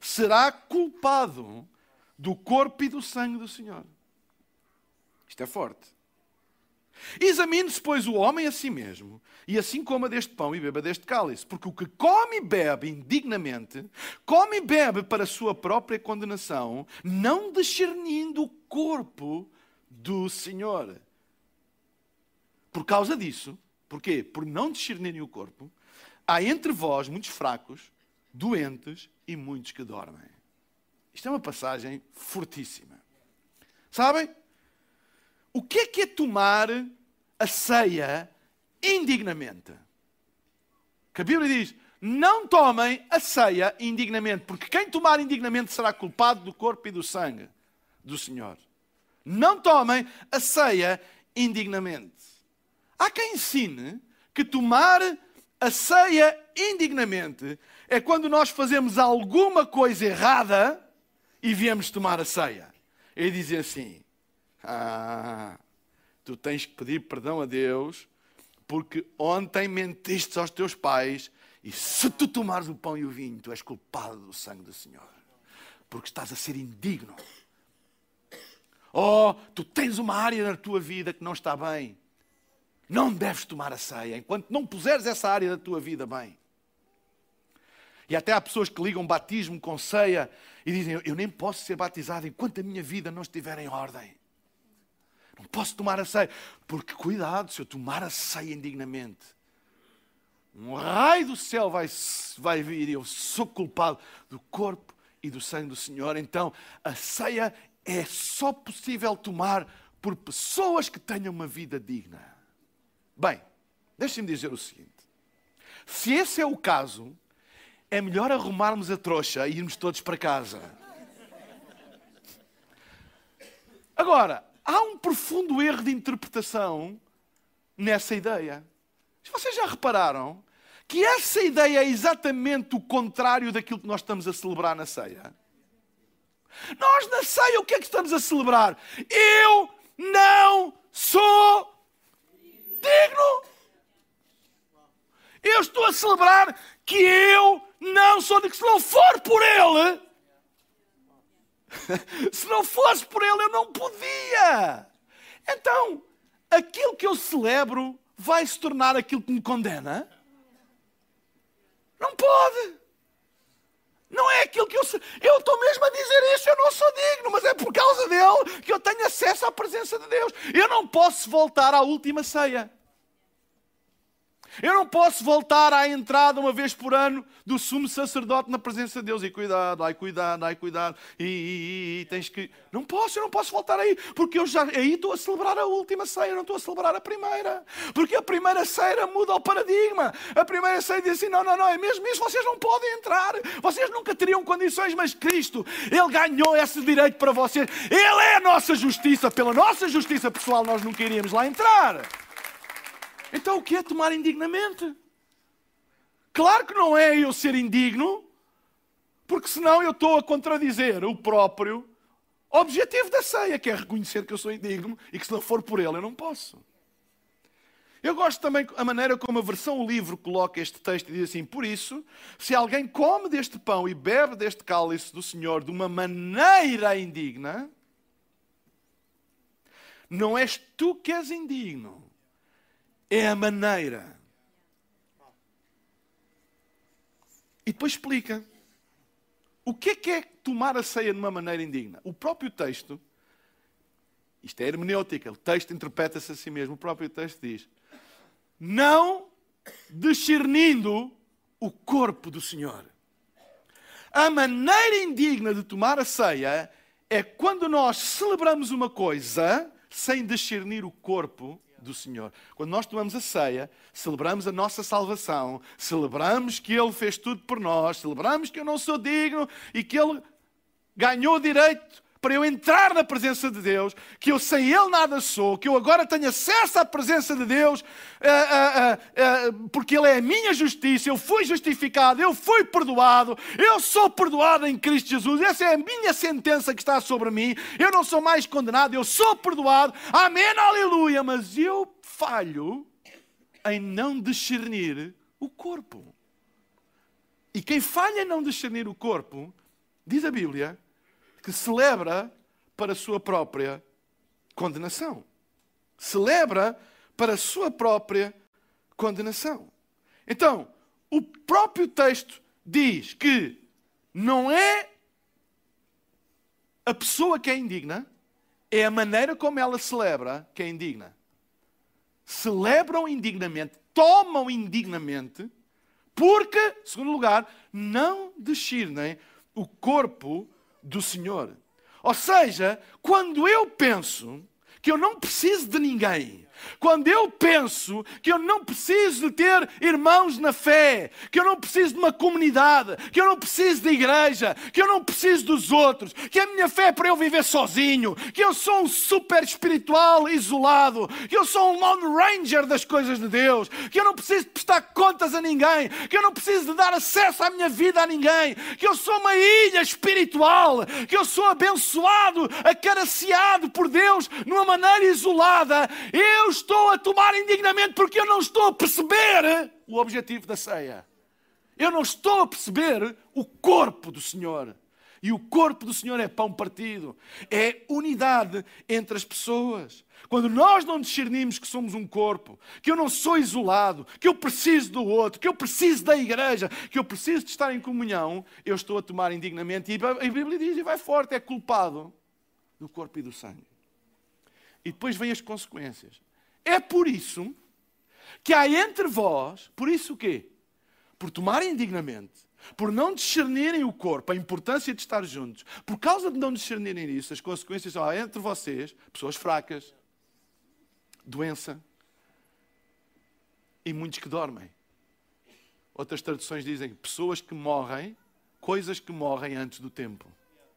será culpado do corpo e do sangue do Senhor. Isto é forte. Examine-se, pois, o homem a si mesmo, e assim coma deste pão e beba deste cálice, porque o que come e bebe indignamente, come e bebe para a sua própria condenação, não discernindo o corpo do Senhor. Por causa disso, porquê? Por não discernirem o corpo, há entre vós muitos fracos, doentes e muitos que dormem. Isto é uma passagem fortíssima. Sabem? O que é que é tomar a ceia indignamente? Que a Bíblia diz: não tomem a ceia indignamente, porque quem tomar indignamente será culpado do corpo e do sangue do Senhor. Não tomem a ceia indignamente. Há quem ensine que tomar a ceia indignamente é quando nós fazemos alguma coisa errada e viemos tomar a ceia. E dizer assim: ah, tu tens que pedir perdão a Deus porque ontem mentiste aos teus pais e se tu tomares o pão e o vinho, tu és culpado do sangue do Senhor. Porque estás a ser indigno. Oh, tu tens uma área na tua vida que não está bem. Não deves tomar a ceia enquanto não puseres essa área da tua vida bem. E até há pessoas que ligam batismo com ceia e dizem: Eu nem posso ser batizado enquanto a minha vida não estiver em ordem. Não posso tomar a ceia. Porque, cuidado, se eu tomar a ceia indignamente, um raio do céu vai, vai vir e eu sou culpado do corpo e do sangue do Senhor. Então, a ceia é só possível tomar por pessoas que tenham uma vida digna. Bem, deixem-me dizer o seguinte: se esse é o caso, é melhor arrumarmos a trouxa e irmos todos para casa. Agora, há um profundo erro de interpretação nessa ideia. Vocês já repararam que essa ideia é exatamente o contrário daquilo que nós estamos a celebrar na ceia? Nós na ceia o que é que estamos a celebrar? Eu não sou digno. Eu estou a celebrar que eu não sou digno. Se não for por Ele, se não fosse por Ele, eu não podia. Então, aquilo que eu celebro vai se tornar aquilo que me condena? Não pode. Não é aquilo que eu. Eu estou mesmo a dizer isso, eu não sou digno, mas é por causa dele que eu tenho acesso à presença de Deus. Eu não posso voltar à última ceia. Eu não posso voltar à entrada uma vez por ano do sumo sacerdote na presença de Deus. E cuidado, ai cuidado, ai cuidado. E, e, e, tens que. Não posso, eu não posso voltar aí. Porque eu já aí estou a celebrar a última ceia, não estou a celebrar a primeira. Porque a primeira ceia muda o paradigma. A primeira ceia diz assim: não, não, não, é mesmo isso, vocês não podem entrar. Vocês nunca teriam condições, mas Cristo, Ele ganhou esse direito para vocês. Ele é a nossa justiça. Pela nossa justiça pessoal, nós nunca iríamos lá entrar. Então o que é tomar indignamente? Claro que não é eu ser indigno, porque senão eu estou a contradizer o próprio objetivo da ceia, que é reconhecer que eu sou indigno e que se não for por ele eu não posso. Eu gosto também da maneira como a versão livre coloca este texto e diz assim: Por isso, se alguém come deste pão e bebe deste cálice do Senhor de uma maneira indigna, não és tu que és indigno, é a maneira. E depois explica. O que é que é tomar a ceia de uma maneira indigna? O próprio texto, isto é hermenêutica, o texto interpreta-se a si mesmo, o próprio texto diz: Não discernindo o corpo do Senhor. A maneira indigna de tomar a ceia é quando nós celebramos uma coisa sem discernir o corpo do Senhor. Quando nós tomamos a ceia, celebramos a nossa salvação, celebramos que Ele fez tudo por nós, celebramos que eu não sou digno e que Ele ganhou o direito para eu entrar na presença de Deus, que eu sem Ele nada sou, que eu agora tenho acesso à presença de Deus, uh, uh, uh, porque Ele é a minha justiça, eu fui justificado, eu fui perdoado, eu sou perdoado em Cristo Jesus, essa é a minha sentença que está sobre mim, eu não sou mais condenado, eu sou perdoado, amém, aleluia, mas eu falho em não discernir o corpo. E quem falha em não discernir o corpo, diz a Bíblia, que celebra para a sua própria condenação. Celebra para a sua própria condenação. Então, o próprio texto diz que não é a pessoa que é indigna, é a maneira como ela celebra que é indigna. Celebram indignamente, tomam indignamente, porque, segundo lugar, não discernem o corpo do Senhor. Ou seja, quando eu penso que eu não preciso de ninguém, quando eu penso que eu não preciso de ter irmãos na fé, que eu não preciso de uma comunidade, que eu não preciso de igreja, que eu não preciso dos outros, que a minha fé é para eu viver sozinho, que eu sou um super espiritual isolado, que eu sou um lone ranger das coisas de Deus, que eu não preciso de prestar contas a ninguém, que eu não preciso de dar acesso à minha vida a ninguém, que eu sou uma ilha espiritual, que eu sou abençoado, acariciado por Deus numa maneira isolada. Eu estou a tomar indignamente porque eu não estou a perceber o objetivo da ceia. Eu não estou a perceber o corpo do Senhor. E o corpo do Senhor é pão partido. É unidade entre as pessoas. Quando nós não discernimos que somos um corpo, que eu não sou isolado, que eu preciso do outro, que eu preciso da igreja, que eu preciso de estar em comunhão, eu estou a tomar indignamente. E a Bíblia diz, e vai forte, é culpado do corpo e do sangue. E depois vêm as consequências. É por isso que há entre vós, por isso o quê? Por tomarem indignamente, por não discernirem o corpo, a importância de estar juntos, por causa de não discernirem isso, as consequências são há entre vocês, pessoas fracas, doença e muitos que dormem. Outras traduções dizem pessoas que morrem, coisas que morrem antes do tempo.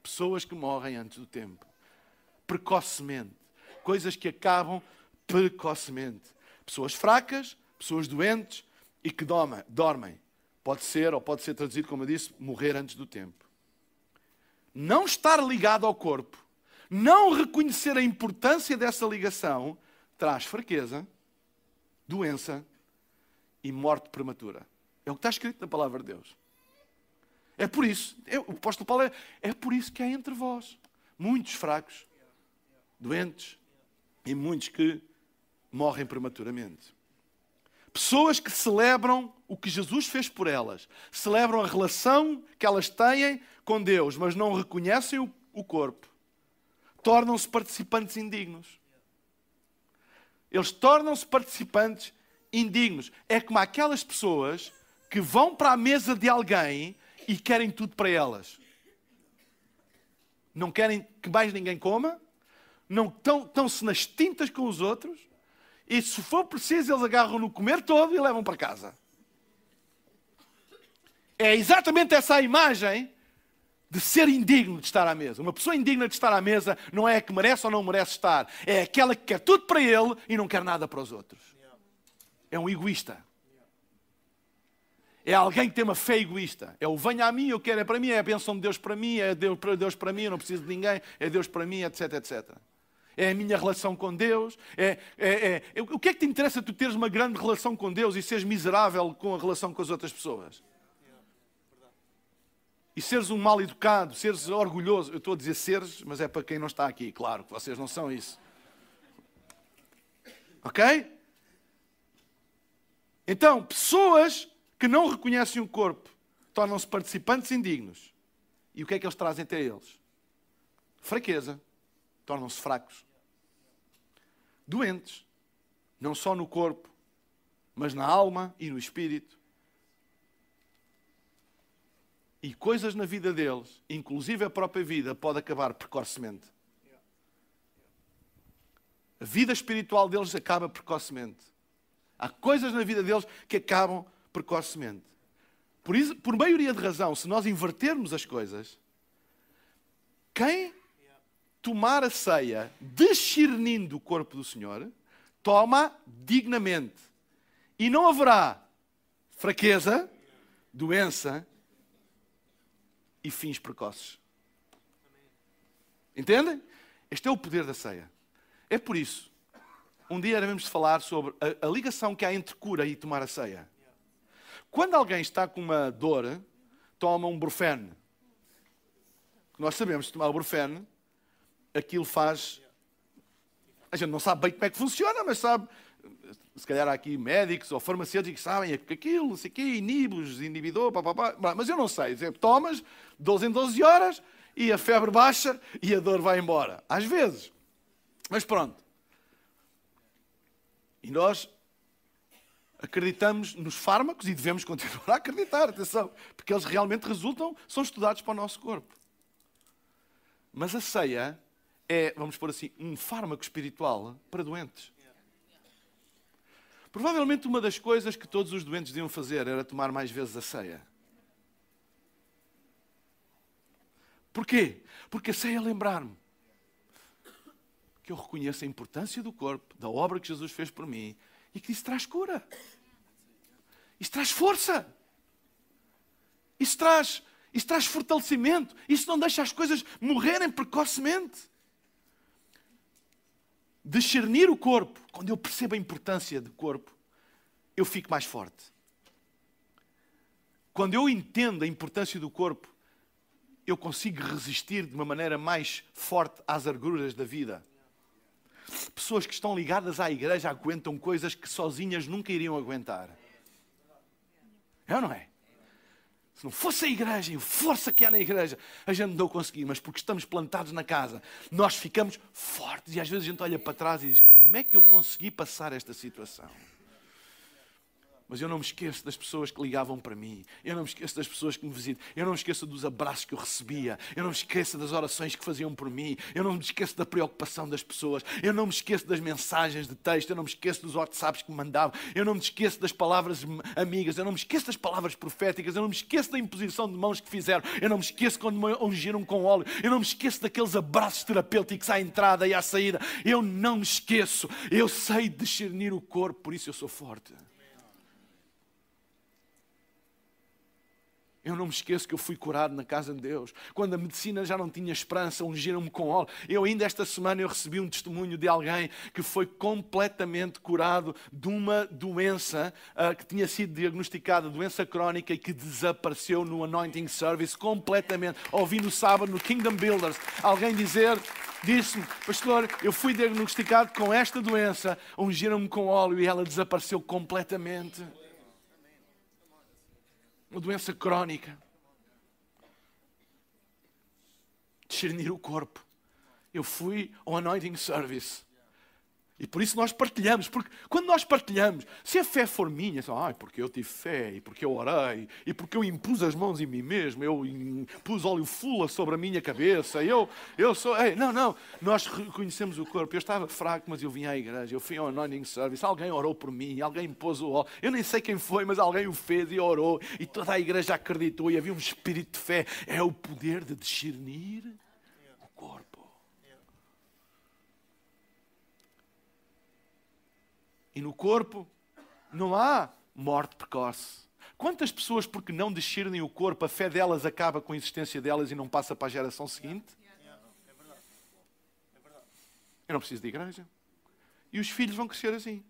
Pessoas que morrem antes do tempo. Precocemente. Coisas que acabam precocemente. Pessoas fracas, pessoas doentes e que dormem. Pode ser, ou pode ser traduzido, como eu disse, morrer antes do tempo. Não estar ligado ao corpo, não reconhecer a importância dessa ligação, traz fraqueza, doença e morte prematura. É o que está escrito na palavra de Deus. É por isso, é, o apóstolo Paulo é, é por isso que há entre vós muitos fracos, doentes e muitos que morrem prematuramente. Pessoas que celebram o que Jesus fez por elas, celebram a relação que elas têm com Deus, mas não reconhecem o, corpo, tornam-se participantes indignos eles tornam-se participantes indignos. É como aquelas pessoas que vão para a mesa de alguém e querem tudo para elas. Não querem que mais ninguém coma, não estão-se nas tintas com os outros, e se for preciso, eles agarram no comer todo e levam para casa. É exatamente essa a imagem de ser indigno de estar à mesa. Uma pessoa indigna de estar à mesa não é a que merece ou não merece estar, é aquela que quer tudo para ele e não quer nada para os outros. É um egoísta. É alguém que tem uma fé egoísta. É o venha a mim, eu quero, é para mim, é a bênção de Deus para mim, é Deus para, Deus para mim, eu não preciso de ninguém, é Deus para mim, etc, etc. É a minha relação com Deus. É, é, é, o que é que te interessa tu teres uma grande relação com Deus e seres miserável com a relação com as outras pessoas? e seres um mal educado, seres orgulhoso. Eu estou a dizer seres, mas é para quem não está aqui, claro que vocês não são isso. Ok? Então, pessoas que não reconhecem o corpo tornam-se participantes indignos. E o que é que eles trazem até eles? Fraqueza. Tornam-se fracos. Doentes. Não só no corpo, mas na alma e no espírito. E coisas na vida deles, inclusive a própria vida, pode acabar precocemente. A vida espiritual deles acaba precocemente. Há coisas na vida deles que acabam precocemente. Por, isso, por maioria de razão, se nós invertermos as coisas, quem tomar a ceia discernindo o corpo do Senhor, toma dignamente. E não haverá fraqueza, doença e fins precoces. Entendem? Este é o poder da ceia. É por isso, um dia devemos falar sobre a, a ligação que há entre cura e tomar a ceia. Quando alguém está com uma dor, toma um brufene. Nós sabemos que tomar o brufene, aquilo faz. A gente não sabe bem como é que funciona, mas sabe se calhar há aqui médicos ou farmacêuticos que sabem aquilo, não sei o quê, inibos, inibidor, papapá. Mas eu não sei. Tomas 12 em 12 horas e a febre baixa e a dor vai embora. Às vezes. Mas pronto. E nós acreditamos nos fármacos e devemos continuar a acreditar, atenção, porque eles realmente resultam, são estudados para o nosso corpo. Mas a ceia é, vamos pôr assim, um fármaco espiritual para doentes. Provavelmente uma das coisas que todos os doentes deviam fazer era tomar mais vezes a ceia. Porquê? Porque a ceia é lembrar-me que eu reconheço a importância do corpo, da obra que Jesus fez por mim e que isso traz cura. Isso traz força. Isso traz, isso traz fortalecimento. Isso não deixa as coisas morrerem precocemente discernir o corpo, quando eu percebo a importância do corpo, eu fico mais forte. Quando eu entendo a importância do corpo, eu consigo resistir de uma maneira mais forte às agruras da vida. Pessoas que estão ligadas à igreja aguentam coisas que sozinhas nunca iriam aguentar. É ou não é? Se não fosse a igreja e a força que há na igreja, a gente não conseguir, mas porque estamos plantados na casa, nós ficamos fortes e às vezes a gente olha para trás e diz: como é que eu consegui passar esta situação? Mas eu não me esqueço das pessoas que ligavam para mim. Eu não me esqueço das pessoas que me visitam. Eu não me esqueço dos abraços que eu recebia. Eu não me esqueço das orações que faziam por mim. Eu não me esqueço da preocupação das pessoas. Eu não me esqueço das mensagens de texto. Eu não me esqueço dos WhatsApps que me mandavam. Eu não me esqueço das palavras amigas. Eu não me esqueço das palavras proféticas. Eu não me esqueço da imposição de mãos que fizeram. Eu não me esqueço quando me ungiram com óleo. Eu não me esqueço daqueles abraços terapêuticos à entrada e à saída. Eu não me esqueço. Eu sei discernir o corpo, por isso eu sou forte. Eu não me esqueço que eu fui curado na casa de Deus. Quando a medicina já não tinha esperança, ungiram-me com óleo. Eu ainda esta semana eu recebi um testemunho de alguém que foi completamente curado de uma doença uh, que tinha sido diagnosticada, doença crónica e que desapareceu no Anointing Service completamente. Ouvi no sábado no Kingdom Builders alguém dizer disse-me, pastor, eu fui diagnosticado com esta doença, ungiram-me com óleo e ela desapareceu completamente uma doença crónica. Discernir o corpo. Eu fui ao anointing service. E por isso nós partilhamos, porque quando nós partilhamos, se a fé for minha, só, ah, porque eu tive fé, e porque eu orei, e porque eu impus as mãos em mim mesmo, eu pus óleo fula sobre a minha cabeça, eu, eu sou. Ei, não, não, nós reconhecemos o corpo. Eu estava fraco, mas eu vim à igreja, eu fui ao anointing service, alguém orou por mim, alguém pôs o óleo. Eu nem sei quem foi, mas alguém o fez e orou, e toda a igreja acreditou, e havia um espírito de fé. É o poder de discernir o corpo. E no corpo não há morte precoce. Quantas pessoas, porque não discernem o corpo, a fé delas acaba com a existência delas e não passa para a geração seguinte? Eu não preciso de igreja. E os filhos vão crescer assim.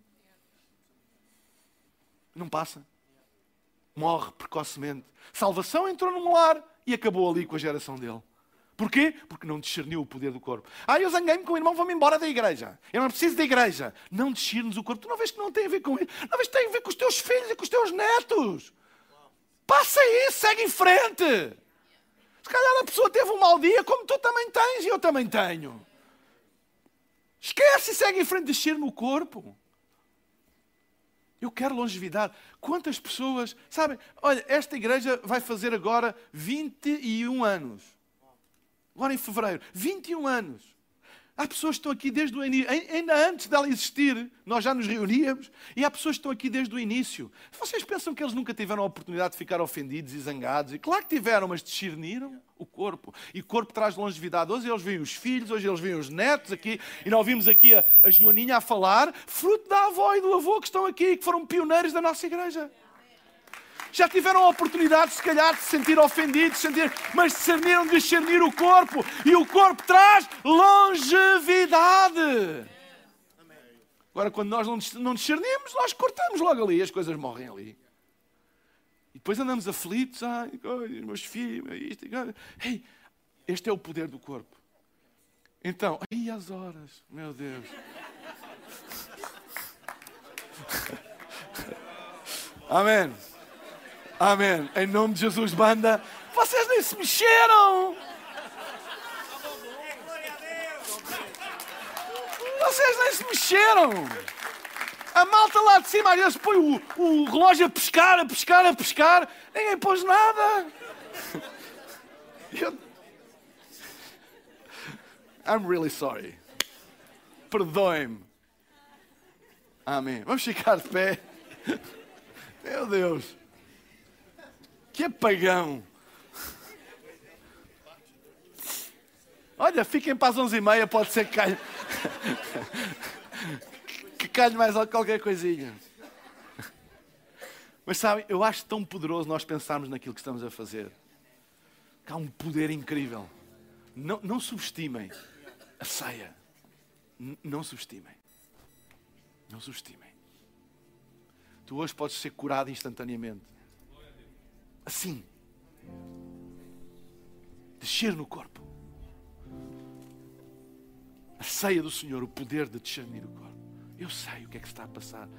Não passa. Morre precocemente. Salvação entrou num lar e acabou ali com a geração dele. Porquê? Porque não discerniu o poder do corpo. Ah, eu zanguei-me com o irmão, vou-me embora da igreja. Eu não preciso da igreja. Não discernes o corpo. Tu não vês que não tem a ver com ele. Não vês que tem a ver com os teus filhos e com os teus netos. Passa isso, segue em frente. Se calhar a pessoa teve um mau dia, como tu também tens e eu também tenho. Esquece e segue em frente, discerne o corpo. Eu quero longevidade. Quantas pessoas, sabem, olha, esta igreja vai fazer agora 21 anos agora em fevereiro, 21 anos. Há pessoas que estão aqui desde o início, ainda antes dela existir, nós já nos reuníamos, e há pessoas que estão aqui desde o início. Vocês pensam que eles nunca tiveram a oportunidade de ficar ofendidos e zangados? E claro que tiveram, mas discerniram o corpo. E o corpo traz longevidade. Hoje eles veem os filhos, hoje eles veem os netos aqui, e nós vimos aqui a, a Joaninha a falar, fruto da avó e do avô que estão aqui, que foram pioneiros da nossa igreja já tiveram a oportunidade, se calhar, de se sentir ofendidos, sentir, mas discerniram discernir o corpo. E o corpo traz longevidade. Agora, quando nós não discernimos, nós cortamos logo ali, as coisas morrem ali. E depois andamos aflitos, ai, meus filhos, isto, Ei, este é o poder do corpo. Então, aí as horas, meu Deus. Amém. Amém. Em nome de Jesus, banda. Vocês nem se mexeram. Vocês nem se mexeram. A malta lá de cima, às põe o, o relógio a pescar, a pescar, a pescar. Ninguém pôs nada. Eu... I'm really sorry. Perdoe-me. Amém. Vamos ficar de pé. Meu Deus. Que apagão! Olha, fiquem para as onze e meia, pode ser que calhe, que calhe mais qualquer coisinha. Mas sabem, eu acho tão poderoso nós pensarmos naquilo que estamos a fazer. Que há um poder incrível. Não, não subestimem a ceia. não subestimem. Não subestimem. Tu hoje podes ser curado instantaneamente. Assim. Descer no corpo. A ceia do Senhor, o poder de discernir o corpo. Eu sei o que é que está a passar.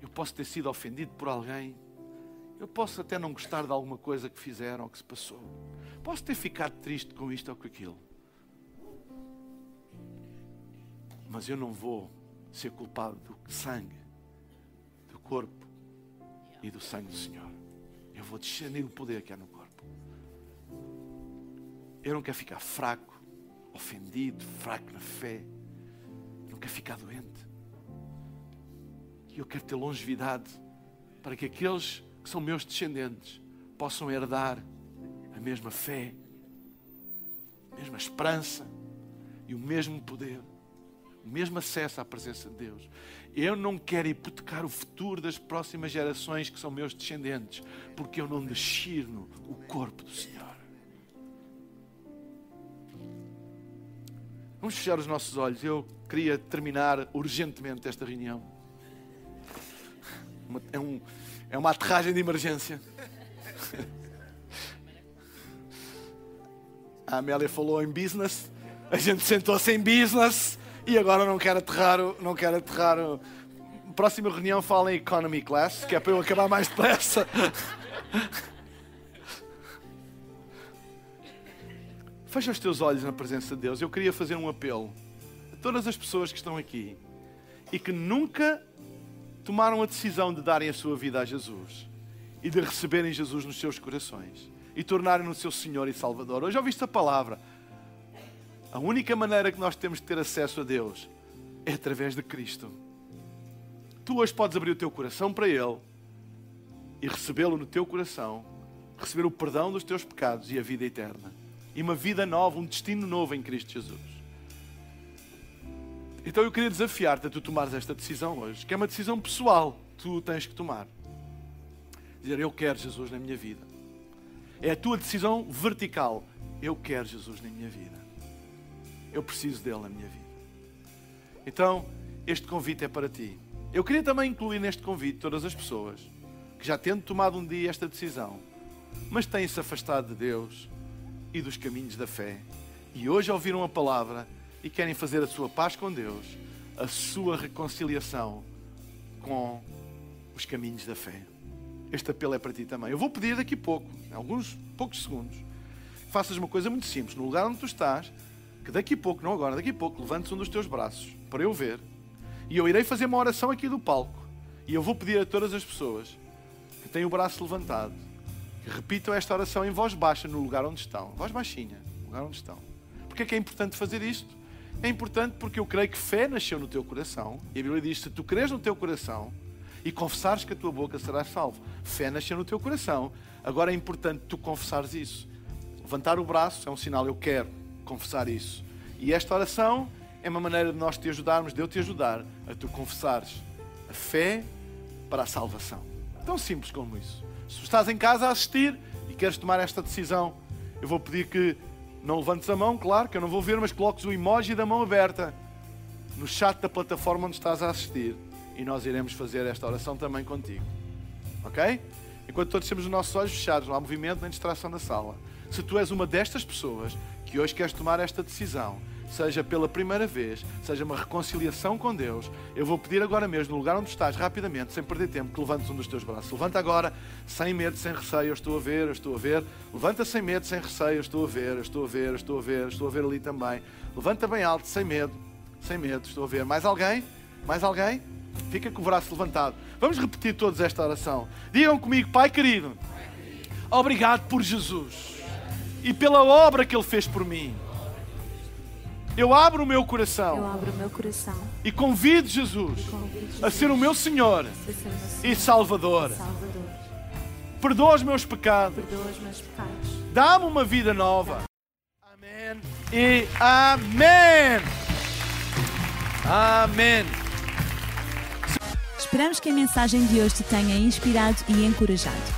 Eu posso ter sido ofendido por alguém. Eu posso até não gostar de alguma coisa que fizeram ou que se passou. Posso ter ficado triste com isto ou com aquilo. Mas eu não vou ser culpado do sangue, do corpo e do sangue do Senhor. Eu vou discernir o poder que há no corpo. Eu não quero ficar fraco, ofendido, fraco na fé. Eu não quero ficar doente. E eu quero ter longevidade para que aqueles que são meus descendentes possam herdar a mesma fé, a mesma esperança e o mesmo poder, o mesmo acesso à presença de Deus. Eu não quero hipotecar o futuro das próximas gerações que são meus descendentes, porque eu não discerno o corpo do Senhor. Vamos fechar os nossos olhos. Eu queria terminar urgentemente esta reunião. É, um, é uma aterragem de emergência. A Amélia falou em business, a gente sentou-se em business e agora não quero aterrar, não quero aterrar. Próxima reunião fala em economy class, que é para eu acabar mais depressa. Fecha os teus olhos na presença de Deus. Eu queria fazer um apelo a todas as pessoas que estão aqui e que nunca tomaram a decisão de darem a sua vida a Jesus e de receberem Jesus nos seus corações e tornarem-no seu Senhor e Salvador. Hoje ouviste a palavra. A única maneira que nós temos de ter acesso a Deus é através de Cristo. Tu hoje podes abrir o teu coração para Ele e recebê-lo no teu coração, receber o perdão dos teus pecados e a vida eterna e uma vida nova, um destino novo em Cristo Jesus. Então eu queria desafiar-te a tu tomares esta decisão hoje, que é uma decisão pessoal, tu tens que tomar. Dizer, eu quero Jesus na minha vida. É a tua decisão vertical. Eu quero Jesus na minha vida. Eu preciso dele na minha vida. Então, este convite é para ti. Eu queria também incluir neste convite todas as pessoas que já tendo tomado um dia esta decisão, mas têm-se afastado de Deus, e dos caminhos da fé. E hoje ouviram a palavra e querem fazer a sua paz com Deus, a sua reconciliação com os caminhos da fé. Este apelo é para ti também. Eu vou pedir daqui a pouco, em alguns poucos segundos, faças uma coisa muito simples. No lugar onde tu estás, que daqui a pouco, não agora, daqui a pouco, levantes um dos teus braços para eu ver. E eu irei fazer uma oração aqui do palco. E eu vou pedir a todas as pessoas que têm o braço levantado que repitam esta oração em voz baixa no lugar onde estão. Voz baixinha, no lugar onde estão. Porquê é que é importante fazer isto? É importante porque eu creio que fé nasceu no teu coração. E a Bíblia diz: se tu creres no teu coração e confessares que a tua boca será salvo, fé nasceu no teu coração. Agora é importante tu confessares isso. Levantar o braço é um sinal, eu quero confessar isso. E esta oração é uma maneira de nós te ajudarmos, de eu te ajudar a tu confessares a fé para a salvação. Tão simples como isso. Se estás em casa a assistir e queres tomar esta decisão, eu vou pedir que não levantes a mão, claro que eu não vou ver, mas coloques o emoji da mão aberta no chat da plataforma onde estás a assistir e nós iremos fazer esta oração também contigo. Ok? Enquanto todos temos os nossos olhos fechados, não há movimento nem distração na sala. Se tu és uma destas pessoas que hoje queres tomar esta decisão, seja pela primeira vez, seja uma reconciliação com Deus, eu vou pedir agora mesmo, no lugar onde estás, rapidamente, sem perder tempo, que levantes um dos teus braços. Levanta agora, sem medo, sem receio, eu estou a ver, eu estou a ver. Levanta sem medo, sem receio, eu estou a ver, eu estou a ver, eu estou a ver, estou a ver ali também. Levanta bem alto, sem medo, sem medo, estou a ver. Mais alguém? Mais alguém? Fica com o braço levantado. Vamos repetir todos esta oração. Digam comigo, Pai querido, obrigado por Jesus e pela obra que Ele fez por mim. Eu abro o meu coração.
Eu abro o meu coração.
E convido Jesus,
convido Jesus
a ser o meu Senhor
a ser o meu Senhor
e Salvador.
Salvador.
Perdoa os meus pecados.
Pecados.
Dá-me uma vida nova. Amém e amém. Amém.
Esperamos que a mensagem de hoje te tenha inspirado e encorajado.